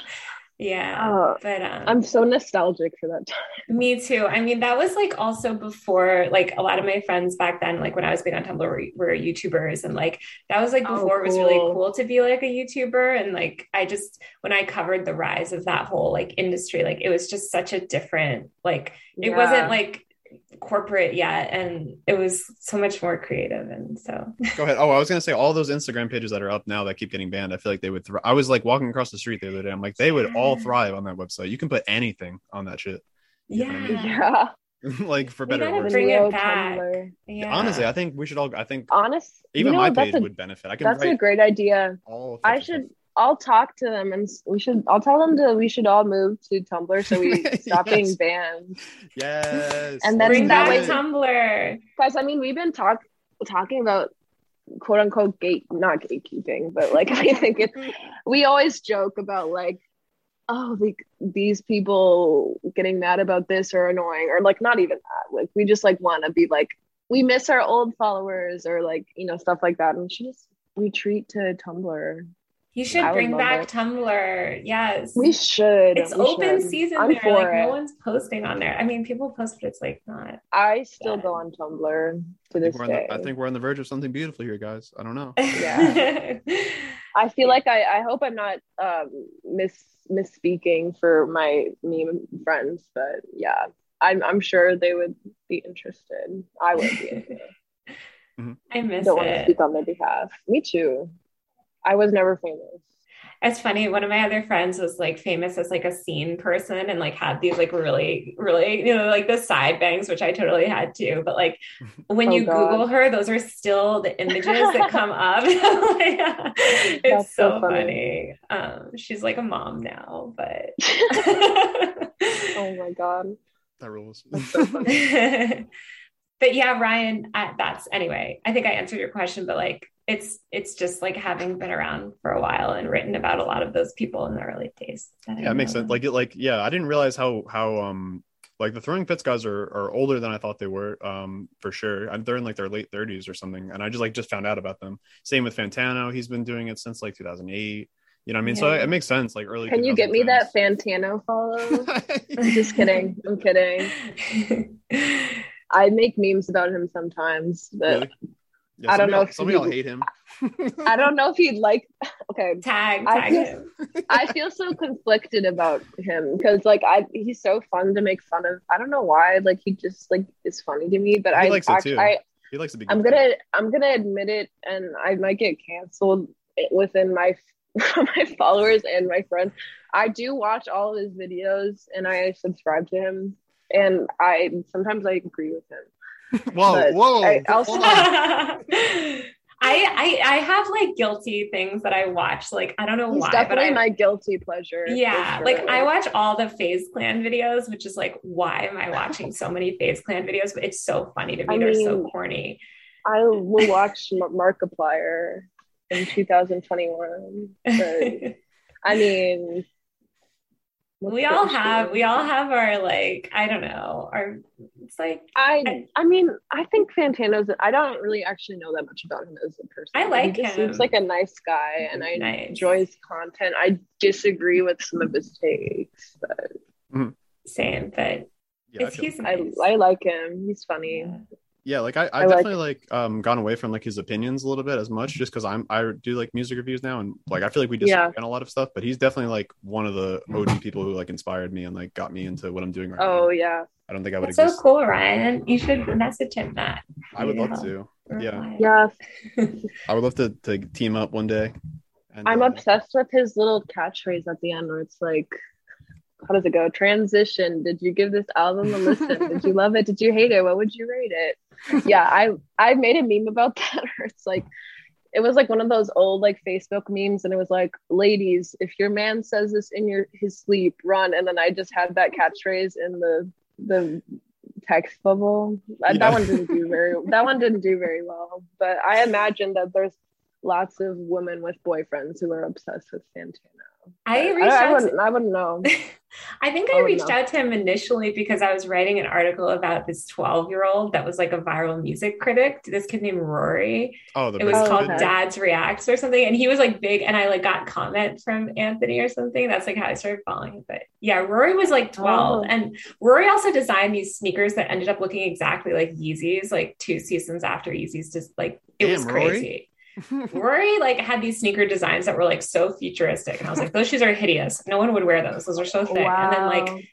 yeah uh, but um, i'm so nostalgic for that time me too i mean that was like also before like a lot of my friends back then like when i was big on tumblr were, were youtubers and like that was like oh, before oh, cool. it was really cool to be like a youtuber and like i just when i covered the rise of that whole like industry like it was just such a different like it yeah. wasn't like corporate yet and it was so much more creative and so go ahead oh i was gonna say all those instagram pages that are up now that keep getting banned i feel like they would i was like walking across the street the other day i'm like they would all thrive on that website you can put anything on that shit yeah I mean? yeah like for better or worse. Bring it back. Yeah. Honestly, I think we should all. I think honest, even you know, my page a, would benefit. I can. That's a great idea. I should. I'll talk to them and we should I'll tell them to we should all move to Tumblr so we stop yes. being banned. Yes. And then bring back way, Tumblr. Guys, I mean we've been talk talking about quote unquote gate not gatekeeping, but like I think it's we always joke about like oh like these people getting mad about this or annoying or like not even that. Like we just like want to be like we miss our old followers or like you know stuff like that and we should just retreat to Tumblr. You should bring back it. Tumblr. Yes. We should. It's we open should. season I'm there. Like it. no one's posting on there. I mean, people post, but it's like not. I still go on Tumblr to this day. The, I think we're on the verge of something beautiful here, guys. I don't know. Yeah. I feel like I, I hope I'm not um miss misspeaking for my meme friends, but yeah, I'm I'm sure they would be interested. I would be. mm-hmm. I miss Don't it. want to speak on their behalf. Me too. I was never famous. It's funny. One of my other friends was like famous as like a scene person and like had these like really, really, you know, like the side bangs, which I totally had too. But like when oh, you God. Google her, those are still the images that come up. it's That's so, so funny. funny. Um, she's like a mom now, but oh my God. That rules. So but yeah, Ryan, I, that's anyway. I think I answered your question, but like it's it's just like having been around for a while and written about a lot of those people in the early days. Yeah, it makes sense. Like it, like yeah, I didn't realize how how um like the Throwing Fits guys are, are older than I thought they were, um, for sure. They're in like their late 30s or something, and I just like just found out about them. Same with Fantano; he's been doing it since like 2008. You know what I mean? Yeah. So it makes sense. Like early. Can you get me that Fantano follow? I'm just kidding. I'm kidding. I make memes about him sometimes, but really? Yeah, I don't know if some of y'all hate him. I don't know if he'd like. Okay, tag, tag I feel, him. I feel so conflicted about him because, like, I he's so fun to make fun of. I don't know why. Like, he just like is funny to me. But he I likes actually, I he likes to be. I'm gonna I'm gonna admit it, and I might get canceled within my my followers and my friends. I do watch all of his videos, and I subscribe to him and I sometimes I agree with him. whoa, whoa! I, also, I, I I have like guilty things that I watch. Like I don't know He's why. Definitely but my guilty pleasure. Yeah, sure. like I watch all the FaZe Clan videos, which is like, why am I watching so many FaZe Clan videos? But it's so funny to me. I They're mean, so corny. I will watch Markiplier in 2021. I mean, we all have we all have our like i don't know our it's like I, I i, mean i think fantano's i don't really actually know that much about him as a person. I like he him. seems like a nice guy and i nice. enjoy his content. I disagree with some of his takes but mm-hmm. same but yeah, he's nice. I, I like him. He's funny. Yeah yeah like i i, I definitely like, like, um gone away from like his opinions a little bit as much just because i'm i do like music reviews now and like i feel like we disagree yeah. on a lot of stuff but he's definitely like one of the og people who like inspired me and like got me into what i'm doing right oh now. Oh yeah. I don't think i would so cool ryan. You should message him that. I would love to. Yeah. yeah. I would love to to team up one day and, i'm uh, obsessed with his little catchphrase at the end where it's like how does it go? Transition. Did you give this album a listen? Did you love it? Did you hate it? What would you rate it? Yeah, I I made a meme about that. Where it's like it was like one of those old like Facebook memes, and it was like, "Ladies, if your man says this in your his sleep, run." And then I just had that catchphrase in the the text bubble. Uh, yeah. That one didn't do very. That one didn't do very well. But I imagine that there's lots of women with boyfriends who are obsessed with Fantano. I reached I, I, wouldn't, to, I wouldn't know. I think I, I reached know. out to him initially because I was writing an article about this 12 year old that was like a viral music critic. This kid named Rory. Oh, the it was called oh, kid. Dad's Reacts or something. And he was like big. And I like got comment from Anthony or something. That's like how I started following it. But yeah, Rory was like 12. Oh. And Rory also designed these sneakers that ended up looking exactly like Yeezys, like two seasons after Yeezys. Just like it Damn, was crazy. Rory? Rory like had these sneaker designs that were like so futuristic, and I was like, those shoes are hideous. No one would wear those. Those are so thick. Wow. And then like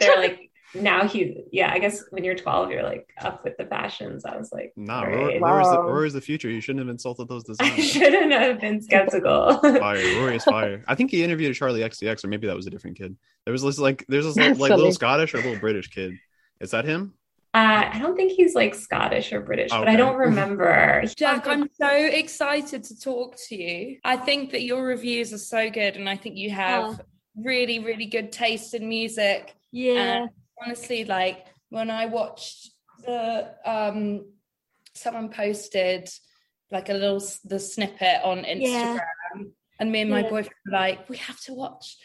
they're like now he yeah, I guess when you're 12, you're like up with the fashions. I was like, nah, Rory, wow. Rory's, the, Rory's the future. You shouldn't have insulted those designs. I shouldn't have been skeptical. fire, Rory is fire. I think he interviewed Charli XCX, or maybe that was a different kid. There was this like there's this like, like little Scottish or little British kid. Is that him? Uh, I don't think he's like Scottish or British, okay. but I don't remember. Jack, I'm so excited to talk to you. I think that your reviews are so good, and I think you have oh. really, really good taste in music. Yeah. And honestly, like when I watched the um someone posted like a little the snippet on Instagram. Yeah. And me and my yeah. boyfriend were like, we have to watch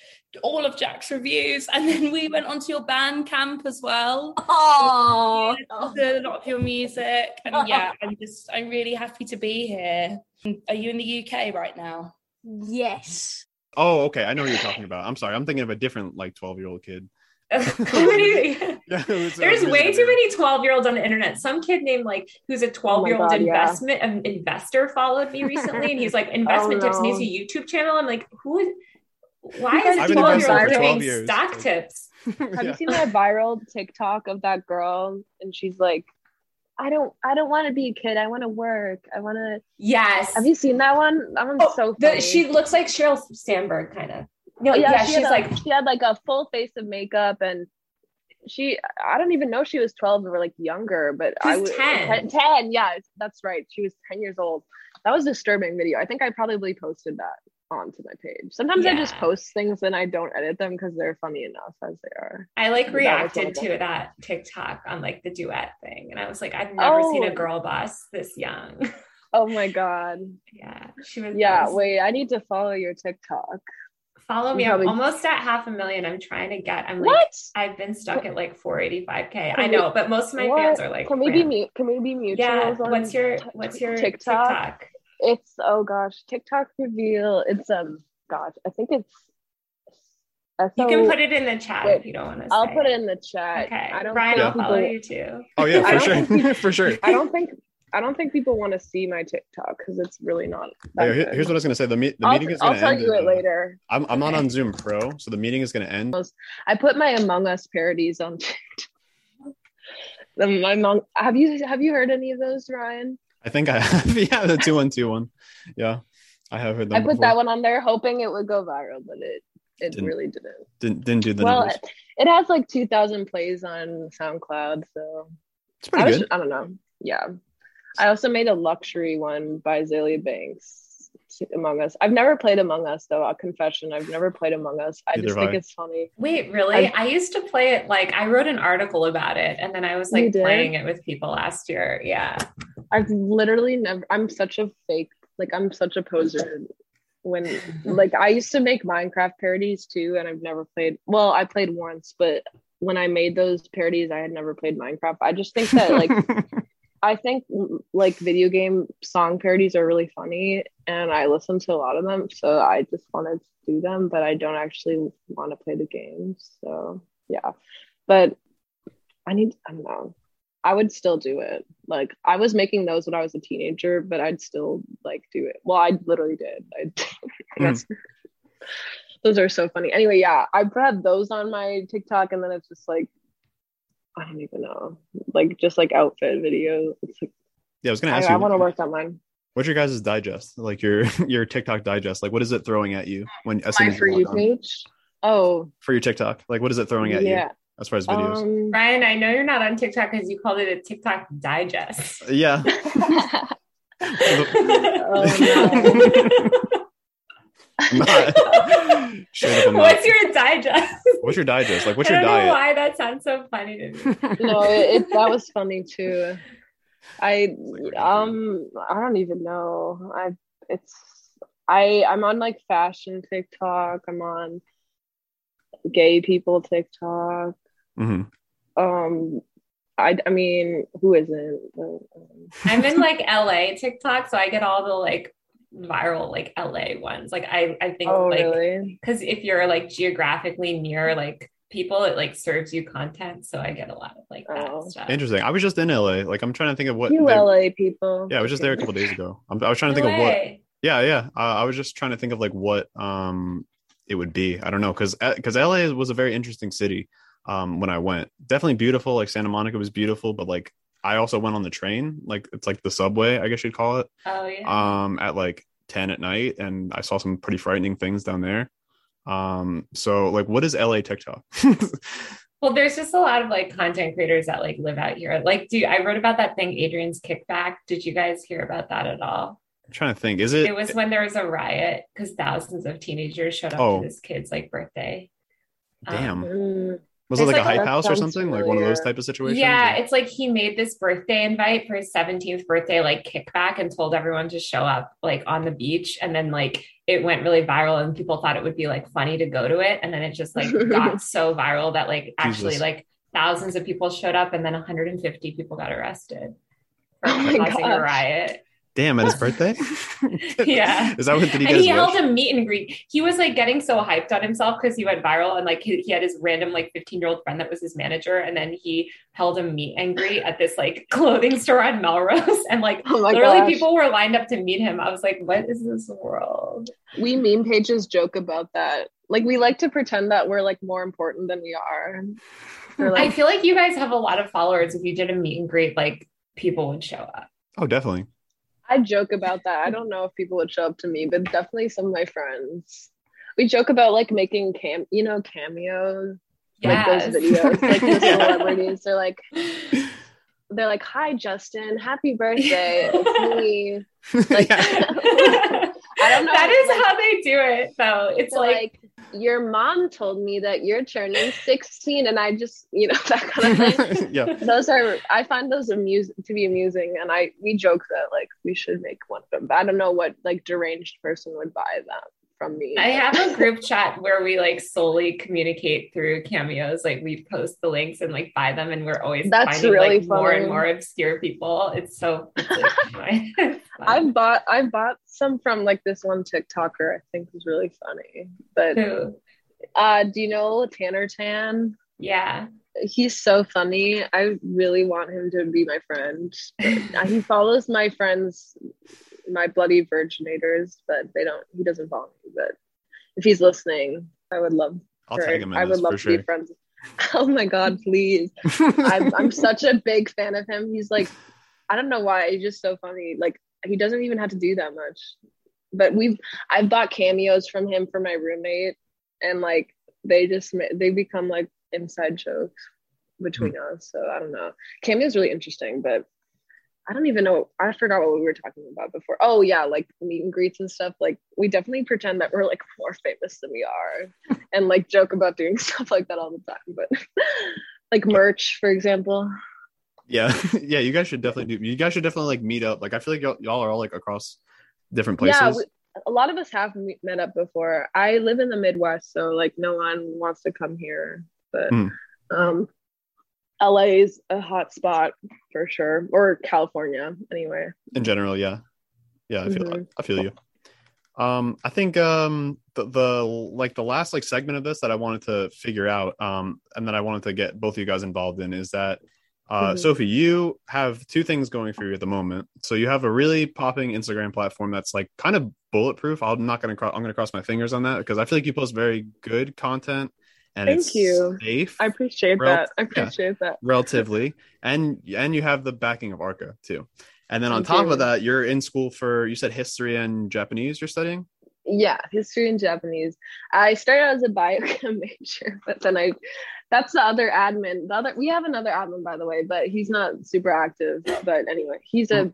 all of Jack's reviews, and then we went onto your Bandcamp as well. Oh, a lot of your music, and yeah, I'm just I'm really happy to be here. Are you in the UK right now? Yes. Oh, okay. I know what you're talking about. I'm sorry. I'm thinking of a different like 12 year old kid. yeah, There's way too many 12 year olds on the internet. Some kid named like who's a 12 year old investment yeah. um, investor followed me recently, and he's like investment oh, tips. No. And he's a YouTube channel. I'm like, who is why is a 12 year old doing stock tips? Have yeah. you seen that viral TikTok of that girl? And she's like, I don't I don't want to be a kid. I want to work. I want to Yes. Have you seen that one? That one's oh, so funny. The, she looks like Sheryl Sandberg kind of. No, yeah, yeah she she's a, like she had like a full face of makeup and she I don't even know she was 12 or like younger, but I was 10. 10. 10. Yeah, that's right. She was 10 years old. That was a disturbing video. I think I probably posted that onto my page. Sometimes yeah. I just post things and I don't edit them because they're funny enough as they are. I like but reacted to that TikTok on like the duet thing, and I was like, I've never oh. seen a oh. girl boss this young. Oh my god. yeah, she was. Yeah, wait, I need to follow your TikTok. Follow me. Probably... I'm almost at half a million. I'm trying to get. I'm like, what? I've been stuck at like 485k. I know, but most of my what? fans are like. Can we be mute? Can we be mutuals? Yeah. What's your What's your TikTok? TikTok? It's oh gosh, TikTok reveal. It's um gosh, I think it's. you can put it in the chat wait, if you don't want to. I'll put it in the chat. Okay, I don't. Brian, I'll people, follow you too. Oh yeah, for sure, for sure. I don't think I don't think people want to see my TikTok because it's really not. Hey, here's what I was going to say. The, me- the meeting is going to end. I'll tell you it later. I'm, I'm okay. not on Zoom Pro, so the meeting is going to end. I put my Among Us parodies on TikTok. the, my Among, have you have you heard any of those, Ryan? I think I have. yeah, the two one two one. Yeah, I have heard them. I put before. that one on there hoping it would go viral, but it it didn't, really didn't. Didn't didn't do the well. It, it, has like two thousand plays on SoundCloud, so it's pretty I was, good. I don't know. Yeah, I also made a luxury one by Azealia Banks. Among Us. I've never played Among Us though. A confession, I've never played Among Us. I Either just think I. it's funny. Wait, really? I, I, used to play it. Like I wrote an article about it, and then I was like playing it with people last year. Yeah. I've literally never. I'm such a fake. Like I'm such a poser. When like I used to make Minecraft parodies too, and I've never played. Well, I played once, but when I made those parodies, I had never played Minecraft. I just think that like I think like video game song parodies are really funny and I listen to a lot of them. So I just wanted to do them, but I don't actually want to play the games. So yeah. But I need I don't know. I would still do it. Like I was making those when I was a teenager, but I'd still like do it. Well, I literally did. I mm. those are so funny. Anyway, yeah, I have had those on my TikTok and then it's just like I don't even know, like just like outfit videos. Like, yeah, I was gonna ask I, you. I want to work on mine. What's your guys' digest? Like your your TikTok digest? Like what is it throwing at you when as for you page? Oh, for your TikTok, like what is it throwing at you? yeah. you as far as videos? Um, Ryan, I know you're not on TikTok because you called it a TikTok digest. Yeah. oh, not. Straight What's your digest? What's your digest? Like, what's I your don't diet? know why that sounds so funny to me. no, it, it that was funny too. I um I don't even know. I it's I I'm on like fashion TikTok. I'm on gay people TikTok. Mhm. Um, I I mean, who isn't? But, um, I'm in like LA TikTok, so I get all the like viral like LA ones. Like I I think oh like really? because if you're like geographically near like people, it like serves you content. So I get a lot of like that Oh. stuff. Interesting. I was just in LA. Like, I'm trying to think of what. You they- LA people. yeah, I was just there a couple days ago. I'm, I was trying to think of what. Yeah, yeah. Uh, I was just trying to think of like what um it would be. I don't know because because LA was a very interesting city um when I went. Definitely beautiful. Like Santa Monica was beautiful, but like I also went on the train. Like it's like the subway, I guess you'd call it. Oh yeah. Um, at like ten at night, and I saw some pretty frightening things down there. Um, so like, what is LA TikTok? Well, there's just a lot of like content creators that like live out here. Like, do I wrote about that thing, Adrian's Kickback? Did you guys hear about that at all? I'm trying to think. Is it? It was when there was a riot because thousands of teenagers showed up Oh. to this kid's like birthday. Um, Damn. Mm, was it there's, like a like, hype house or sounds something? Like one of those type of situations? Yeah, or- it's like he made this birthday invite for his 17th birthday, like kickback, and told everyone to show up like on the beach. And then like it went really viral, and people thought it would be like funny to go to it. And then it just like got so viral that like actually Jesus. like thousands of people showed up, and then 150 people got arrested for Oh my causing a riot. Damn, at his birthday? Yeah. Is that what did he and he his held a meet and greet. He was like getting so hyped on himself because he went viral and like he, he had his random like 15 year old friend that was his manager. And then he held a meet and greet at this like clothing store on Melrose. And like Oh literally gosh. people were lined up to meet him. I was like, what is this world? we meme pages joke about that. Like we like to pretend that we're like more important than we are. We're I feel like you guys have a lot of followers. If you did a meet and greet, like people would show up. Oh, definitely. I joke about that. I don't know if people would show up to me, but definitely some of my friends. We joke about like making cam, you know, cameos, like those videos, like the celebrities. They're like, they're like, "Hi, Justin, happy birthday, it's me." Like, I don't know, That is like- how they do it, though. It's like, like, your mom told me that you're turning 16, and I just, you know, that kind of thing. yeah. those are I find those amusing to be amusing, and I we joke that like we should make one of them. But I don't know what like deranged person would buy that from me. I have a group chat where we like solely communicate through cameos. Like we post the links and like buy them, and we're always That's finding really like more and more obscure people. It's so. It's, like. I've bought I bought some from like this one TikToker I think is really funny. But Who? uh do you know Tanner Tan? Yeah. He's so funny. I really want him to be my friend. He follows my friends, my bloody virginators, but they don't he doesn't follow me. But if he's listening, I would love I'll for- tag him I would love to sure. be friends. Oh my god, please. I'm, I'm such a big fan of him. He's like, I don't know why. He's just so funny. Like he doesn't even have to do that much. But we've I've bought cameos from him for my roommate, and like they just they become like inside jokes between hmm. us. So I don't know. Cameo is really interesting, but I don't even know. I forgot what we were talking about before. Oh yeah, like meet and greets and stuff. Like we definitely pretend that we're like more famous than we are, and like joke about doing stuff like that all the time. But like merch, for example. yeah. yeah. You guys should definitely do. You guys should definitely like meet up. Like I feel like y'all, y'all are all like across different places. Yeah, we, a lot of us have me- met up before. I live in the Midwest, so like no one wants to come here. But Mm. um, LA is a hot spot for sure, or California anyway. in general yeah yeah i feel Mhm. i feel you um i think um the, the like the last like segment of this that i wanted to figure out um and that i wanted to get both of you guys involved in is that uh Mhm. sophie you have two things going for you at the moment so you have a really popping instagram platform that's like kind of bulletproof i'm not gonna cro- i'm gonna cross my fingers on that because i feel like you post very good content and Thank it's you. safe I appreciate Rel- that. I yeah. appreciate that. relatively and and you have the backing of arca too and then on Thank top you. of that you're in school for you said history and japanese you're studying Yeah, history and Japanese. I started as a biochem major, but then I that's the other admin. The other we have another admin by the way, but he's not super active. But anyway, he's a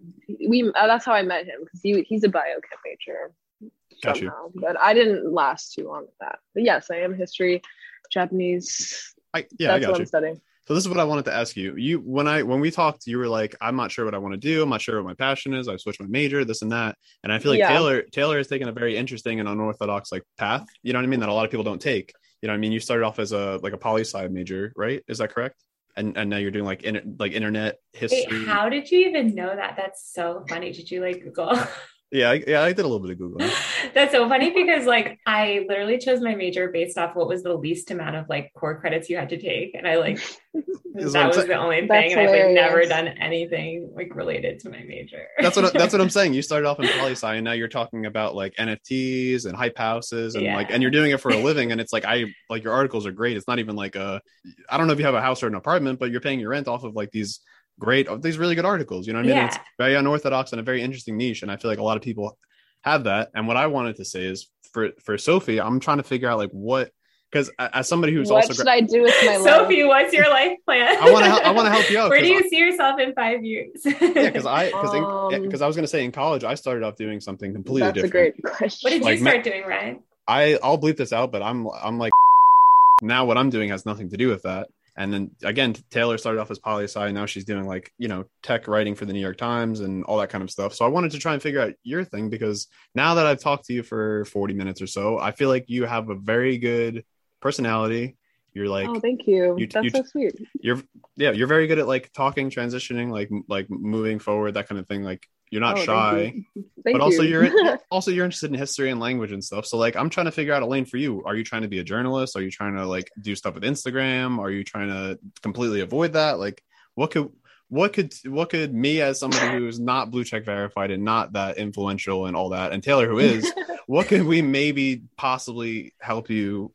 we uh, that's how I met him because he he's a biochem major. Got somehow. But I didn't last too long with that. But yes, I am history, Japanese. I, yeah, That's I got what you. I'm studying. So this is what I wanted to ask you. You when I when we talked, you were like, I'm not sure what I want to do. I'm not sure what my passion is. I switched my major, this and that. And I feel like Yeah. Taylor Taylor has taken a very interesting and unorthodox like path. You know what I mean? That a lot of people don't take. You know what I mean? You started off as a like a poli sci major, right? Is that correct? And and now you're doing like in, like internet Wait, history. how did you even know that? That's so funny. Did you like Google? yeah, I, yeah, I did a little bit of googling. That's so funny because like I literally chose my major based off what was the least amount of like core credits you had to take. And I like that was I'm the only That's thing. And I've like never done anything like related to my major. That's what that's what I'm saying. You started off in poli sci, and now you're talking about like NFTs and hype houses, and Yeah. like, and you're doing it for a living. And it's like I like your articles are great. It's not even like a, I don't know if you have a house or an apartment, but you're paying your rent off of like these great, these really good articles. You know what I mean? Yeah. It's very unorthodox and a very interesting niche, and I feel like a lot of people have that. And what I wanted to say is for for Sophie, I'm trying to figure out like what because as somebody who's what also should gra- I do with my life? Sophie, what's your life plan? I wanna hel- I wanna help you out, Where do you see yourself in five years? yeah, because I because Um, because I was gonna say in college I started off doing something completely That's different. a great question. what did Like you ma- start doing, Ryan? I I'll bleep this out, but I'm I'm like now what I'm doing has nothing to do with that. And then again, Taylor started off as poli sci. Now she's doing like you know tech writing for the New York Times and all that kind of stuff. So I wanted to try and figure out your thing because now that I've talked to you for 40 minutes or so, I feel like you have a very good personality. You're like oh, thank you. you- That's you- so sweet. you're yeah you're very good at like talking, transitioning, like like moving forward, that kind of thing. Like you're not Oh, thank shy you. Thank but also you. you're also you're interested in history and language and stuff so like i'm trying to figure out a lane for you are you trying to be a journalist are you trying to like do stuff with instagram are you trying to completely avoid that like what could what could what could me as somebody who's not blue check verified and not that influential and all that and taylor who is what could we maybe possibly help you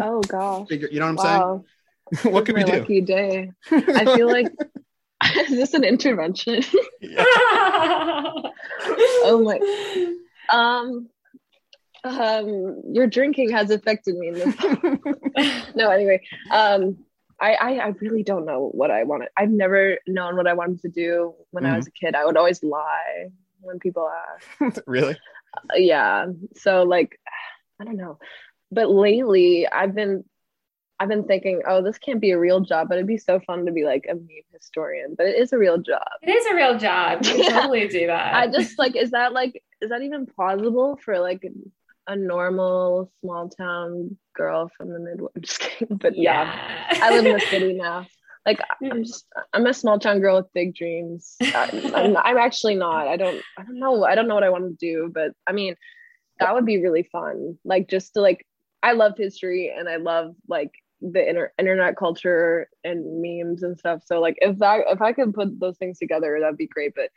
oh gosh. figure you know what i'm Wow. saying what could we do Lucky day. I feel like is this an intervention? Yeah. oh my. Um. Um. Your drinking has affected me. In this. no. Anyway. Um. I, I, I really don't know what I wanted. I've never known what I wanted to do when I Mhm. was a kid. I would always lie when people ask. really Uh, yeah so like i don't know but lately i've been i've been thinking oh this can't be a real job but it'd be so fun to be like a meme historian but it is a real job. It is a real job. You can totally do that. i just like is that like is that even plausible for like a normal small town girl from the midwest? I'm just kidding but yeah, i live in the city now. Like i'm just i'm a small town girl with big dreams. I'm, I'm actually not. I don't i don't know i don't know what i want to do but i mean that would be really fun. Like just to like i love history and i love like the inter- internet culture and memes and stuff. So like if that if i could put those things together that'd be great. But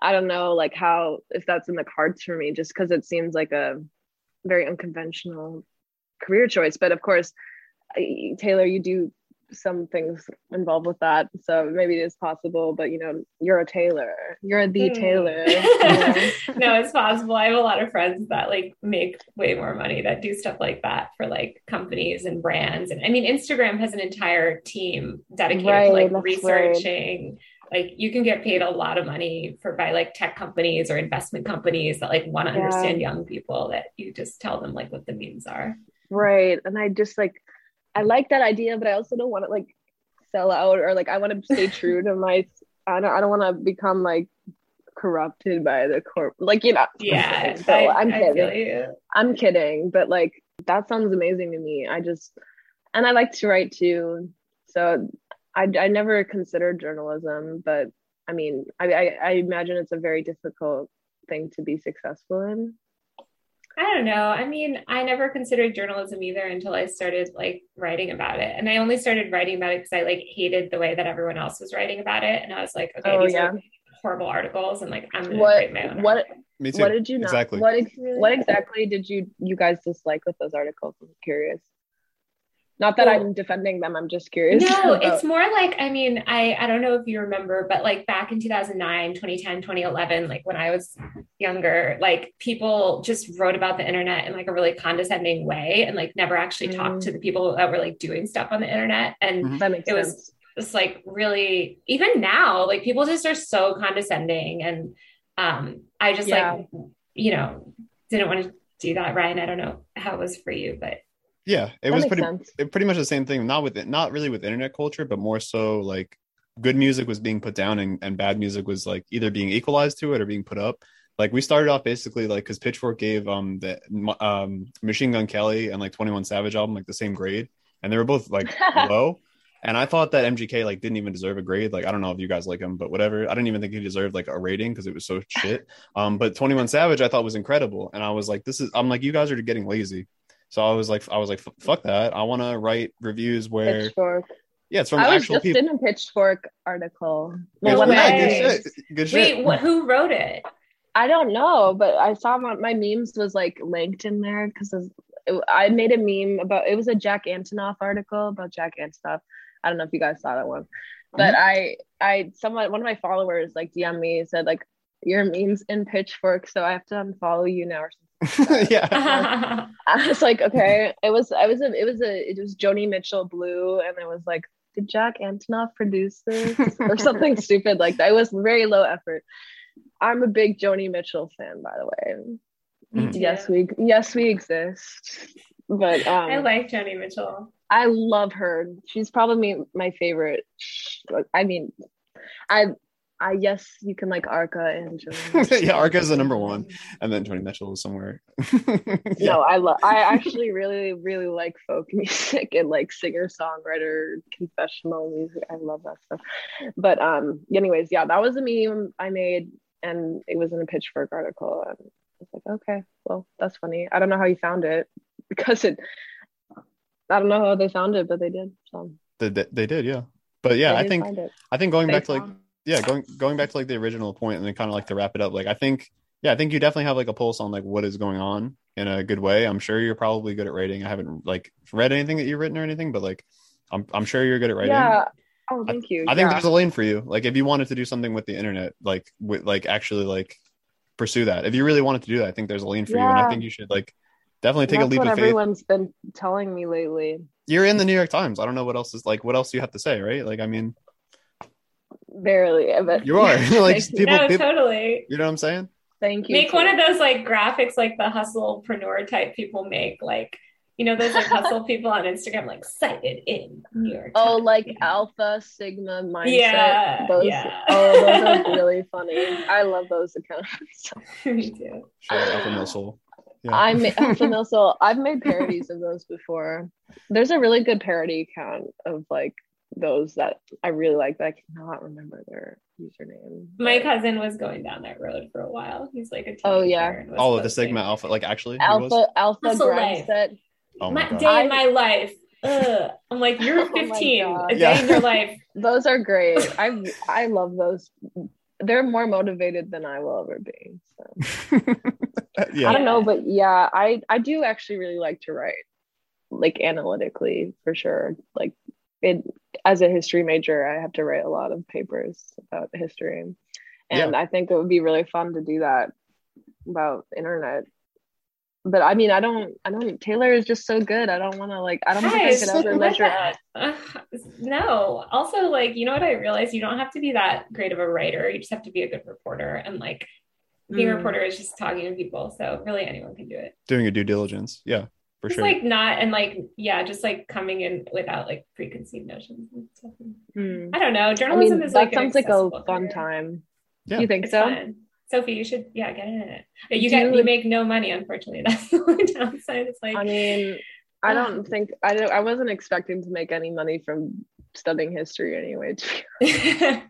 i don't know like how if that's in the cards for me just because it seems like a very unconventional career choice. But of course taylor you do some things involved with that so maybe it is possible but you know you're a tailor you're the Hmm. tailor you know? no, it's possible. I have a lot of friends that like make way more money that do stuff like that for like companies and brands. And I mean, Instagram has an entire team dedicated Right, to like researching. Like you can get paid a lot of money for by like tech companies or investment companies that like want to Yeah. understand young people that you just tell them like what the memes are. right and i just like i like that idea but i also don't want to like sell out or like i want to stay true to my i don't, I don't want to become like corrupted by the corp like you know. Yeah. so I, i'm kidding. i'm kidding but like that sounds amazing to me. I just and i like to write too. So i, I never considered journalism but i mean I, I i imagine it's a very difficult thing to be successful in I don't know. I mean, I never considered journalism either until I started like writing about it. And I only started writing about it because I like hated the way that everyone else was writing about it. And I was like, okay, Oh, these yeah. are horrible articles and like I'm gonna what write my own. what article. me too what did you not exactly what ex- what exactly did you you guys dislike with those articles i'm curious not that Well- i'm defending them i'm just curious No, about- it's more like, I mean, I, I don't know if you remember, but like back in 2009, 2010, 2011, like when I was younger, like people just wrote about the internet in like a really condescending way and like never actually talked Mm. to the people that were like doing stuff on the internet. And Mhm. that makes it was- sense it's like really even now like people just are so condescending and um i just Yeah. like you know didn't want to do that. Ryan, I don't know how it was for you, but yeah, it that was pretty it, pretty much the same thing. Not with it, not really with internet culture, but more so like good music was being put down and, and bad music was like either being equalized to it or being put up. Like we started off basically like because Pitchfork gave um the um Machine Gun Kelly and like Twenty One Savage album like the same grade, and they were both like low. And I thought that MGK like didn't even deserve a grade. Like I don't know if you guys like him, but whatever. I didn't even think he deserved like a rating because it was so shit. Um, but Twenty One Savage I thought was incredible, and I was like, this is. I'm like, you guys are getting lazy. So I was like, I was like, fuck that. I want to write reviews where. Pitchfork. Yeah, it's from I was just people. in a Pitchfork article. Well, yeah, good shit. Good Wait, shit. Wh- who wrote it? I don't know, but I saw my, my memes was like linked in there because I made a meme about it was a Jack Antonoff article about Jack Antonoff. I don't know if you guys saw that one, but mm-hmm. I I someone one of my followers like DM me said like your memes in Pitchfork, so I have to unfollow you now or something. yeah. I was like, okay. It was I was a it was a it was Joni Mitchell Blue, and it was like, did Jack Antonoff produce this or something stupid like that? It was very low effort. I'm a big Joni Mitchell fan, by the way. Mm-hmm. Yes, we yes we exist. But um, I like Joni Mitchell. I love her. She's probably my favorite. I mean, I I yes, you can like Arca and Joni. yeah, Arca is the number one, and then Joni Mitchell is somewhere. yeah. No, I love. I actually really, really like folk music and like singer songwriter confessional music. I love that stuff. But um, anyways, yeah, that was a meme I made and it was in a Pitchfork article. And I was like, okay, well, that's funny. I don't know how you found it because it. I don't know how they found it, but they did. So they, they did, yeah. But yeah, I think I think going they back to like yeah, going going back to like the original point and then kind of like to wrap it up, like I think yeah, I think you definitely have like a pulse on like what is going on in a good way. I'm sure you're probably good at writing. I haven't like read anything that you've written or anything, but like I'm I'm sure you're good at writing. Yeah, Oh, thank you. I, I think there's a lane for you. Like if you wanted to do something with the internet, like with like actually like pursue that. If you really wanted to do that, I think there's a lane for yeah. you, and I think you should like definitely take That's a leap of faith. Everyone's been telling me lately. You're in the New York Times. I don't know what else is like. What else do you have to say, right? Like, I mean, barely. But you are like people. No, people, totally. You know what I'm saying? Thank you. Make too. one of those like graphics, like the hustlepreneur type people make, like you know those like hustle people on Instagram, like cited in New York. Oh, like Alpha Sigma mindset. Yeah, those, yeah. Oh, those are really funny. I love those accounts. Me too. Sure, Alpha Missile. Yeah. I'm Alpha Missile. I've made parodies of those before. There's a really good parody account of like those that I really like, but I cannot remember their username. My cousin was going down that road for a while. He's like a oh yeah, all of the Sigma Alpha, like actually Alpha Alpha Grindset. Oh my, my day in my life. Ugh. I'm like, you're oh 15. a day yeah. in your life. Those are great. I I love those. They're more motivated than I will ever be. So. yeah. I don't know, but yeah, I I do actually really like to write, like analytically for sure. Like it as a history major, I have to write a lot of papers about history, and yeah. I think it would be really fun to do that about internet but I mean, I don't, I don't. Taylor is just so good. I don't want to like. I don't think I could ever measure up. Uh, no. Also, like, you know what I realized? You don't have to be that great of a writer. You just have to be a good reporter. And like, being mm. a reporter is just talking to people. So really, anyone can do it. Doing a due diligence, yeah, for just sure. Like not and like yeah, just like coming in without like preconceived notions and stuff. Mm. I don't know. Journalism I mean, is that like sounds like a fun career. time. Yeah. You think it's so? Fun. Sophie, you should yeah get in it. You get you make no money, unfortunately. That's the only downside. It's like I mean, I don't think I don't I wasn't expecting to make any money from studying history anyway. yeah.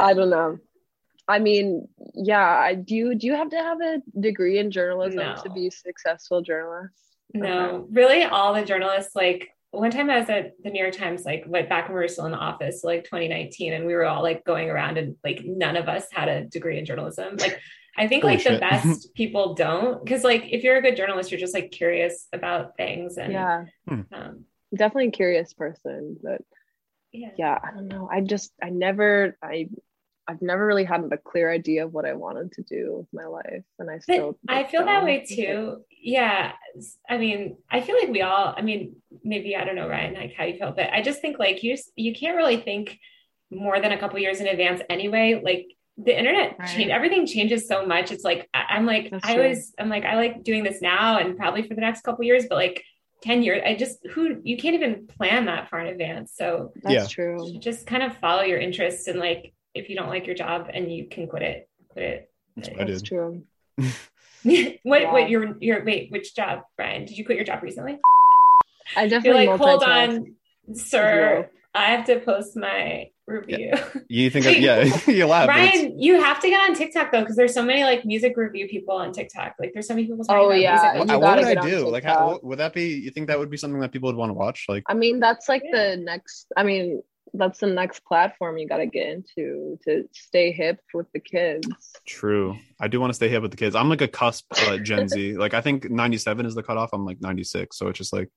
I don't know. I mean, yeah, I do you do you have to have a degree in journalism no. to be a successful journalist? No, okay. really all the journalists like one time I was at the New York Times, like went back when we were still in the office, like 2019, and we were all like going around and like none of us had a degree in journalism. Like I think Holy like the best people don't because like if you're a good journalist, you're just like curious about things and yeah, hmm. um, definitely a curious person. But yeah. yeah, I don't know. I just I never I I've never really had a clear idea of what I wanted to do with my life, and I still. I feel that way too. Yeah, I mean, I feel like we all. I mean, maybe I don't know, Ryan, like how you feel, but I just think like you you can't really think more than a couple years in advance anyway. Like the internet right. change everything changes so much. It's like I, am like That's I true. always I'm like I like doing this now and probably for the next couple years, but like 10 years i just who you can't even plan that far in advance so that's yeah. true just kind of follow your interests and like if you don't like your job and you can quit it quit it that's, that's true what yeah. what your your wait which job brian did you quit your job recently i definitely You're like hold on sir i have to post my review. Yeah. You think, of, yeah, you laugh. Ryan, you have to get on TikTok though, because there's so many like music review people on TikTok. Like, there's so many people. Oh yeah, what, what would I do? Like, how, would that be? You think that would be something that people would want to watch? Like, I mean, that's like yeah. the next. I mean, that's the next platform you got to get into to stay hip with the kids. True. I do want to stay hip with the kids. I'm like a cusp uh, Gen Z. Like I think 97 is the cutoff. I'm like 96. So it's just like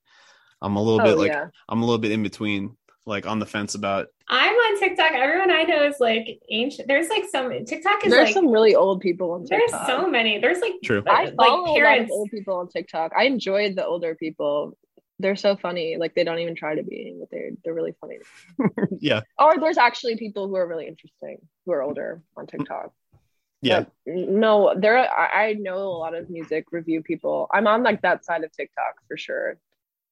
I'm a little oh, bit like yeah. I'm a little bit in between like on the fence about I'm on TikTok. Everyone I know is like ancient. There's like some TikTok is there's like, some really old people on TikTok. There's so many. There's like true. I follow like parents. old people on TikTok. I enjoyed the older people. They're so funny. Like they don't even try to be, but they're they're really funny. yeah. Or there's actually people who are really interesting who are older on TikTok. Yeah. But no, there. I, I know a lot of music review people. I'm on like that side of TikTok for sure.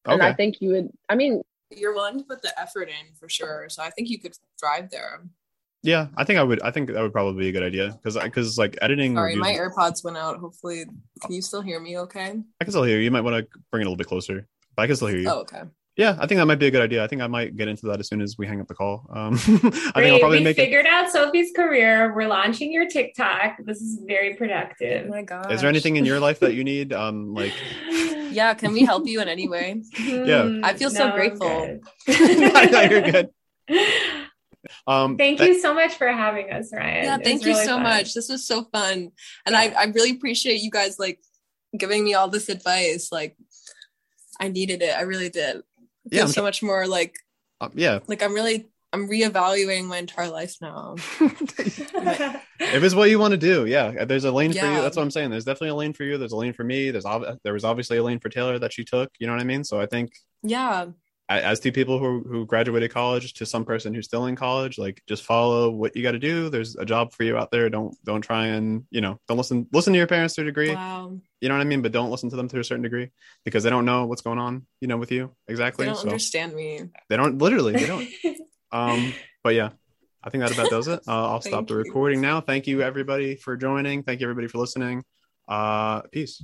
okay. And. I think you would. I mean, you're willing to put the effort in for sure. So I think you could thrive there. Yeah, I think I would. I think that would probably be a good idea because because like editing. Sorry, reviews, my AirPods went out. Hopefully, can you still hear me? Okay. I can still hear you. You might want to bring it a little bit closer, but I can still hear you. Oh, okay. Yeah, I think that might be a good idea. I think I might get into that as soon as we hang up the call. Um, I Great. think I'll probably we make figured it... out Sophie's career. We're launching your TikTok. This is very productive. Oh my god! Is there anything in your life that you need? Um, like yeah, can we help you in any way? yeah. I feel so grateful. no, you're good. Um, thank you so much for having us, Ryan. Yeah, thank you really so fun. much. This was so fun. And yeah. I, I really appreciate you guys like giving me all this advice. Like I needed it. I really did. I yeah, so much more like uh, yeah. Like I'm really I'm reevaluating my entire life now. if it's what you want to do, yeah, there's a lane yeah. for you. That's what I'm saying. There's definitely a lane for you. There's a lane for me. There's ob- there was obviously a lane for Taylor that she took. You know what I mean? So I think yeah, as two people who who graduated college to some person who's still in college, like just follow what you got to do. There's a job for you out there. Don't don't try and you know don't listen listen to your parents to a degree. Wow. You know what I mean? But don't listen to them to a certain degree because they don't know what's going on. You know with you exactly. They don't so understand me. They don't literally. They don't. Um, but yeah, I think that about does it. Uh, I'll stop the recording now. Thank you everybody for joining. Thank you everybody for listening. Uh, peace.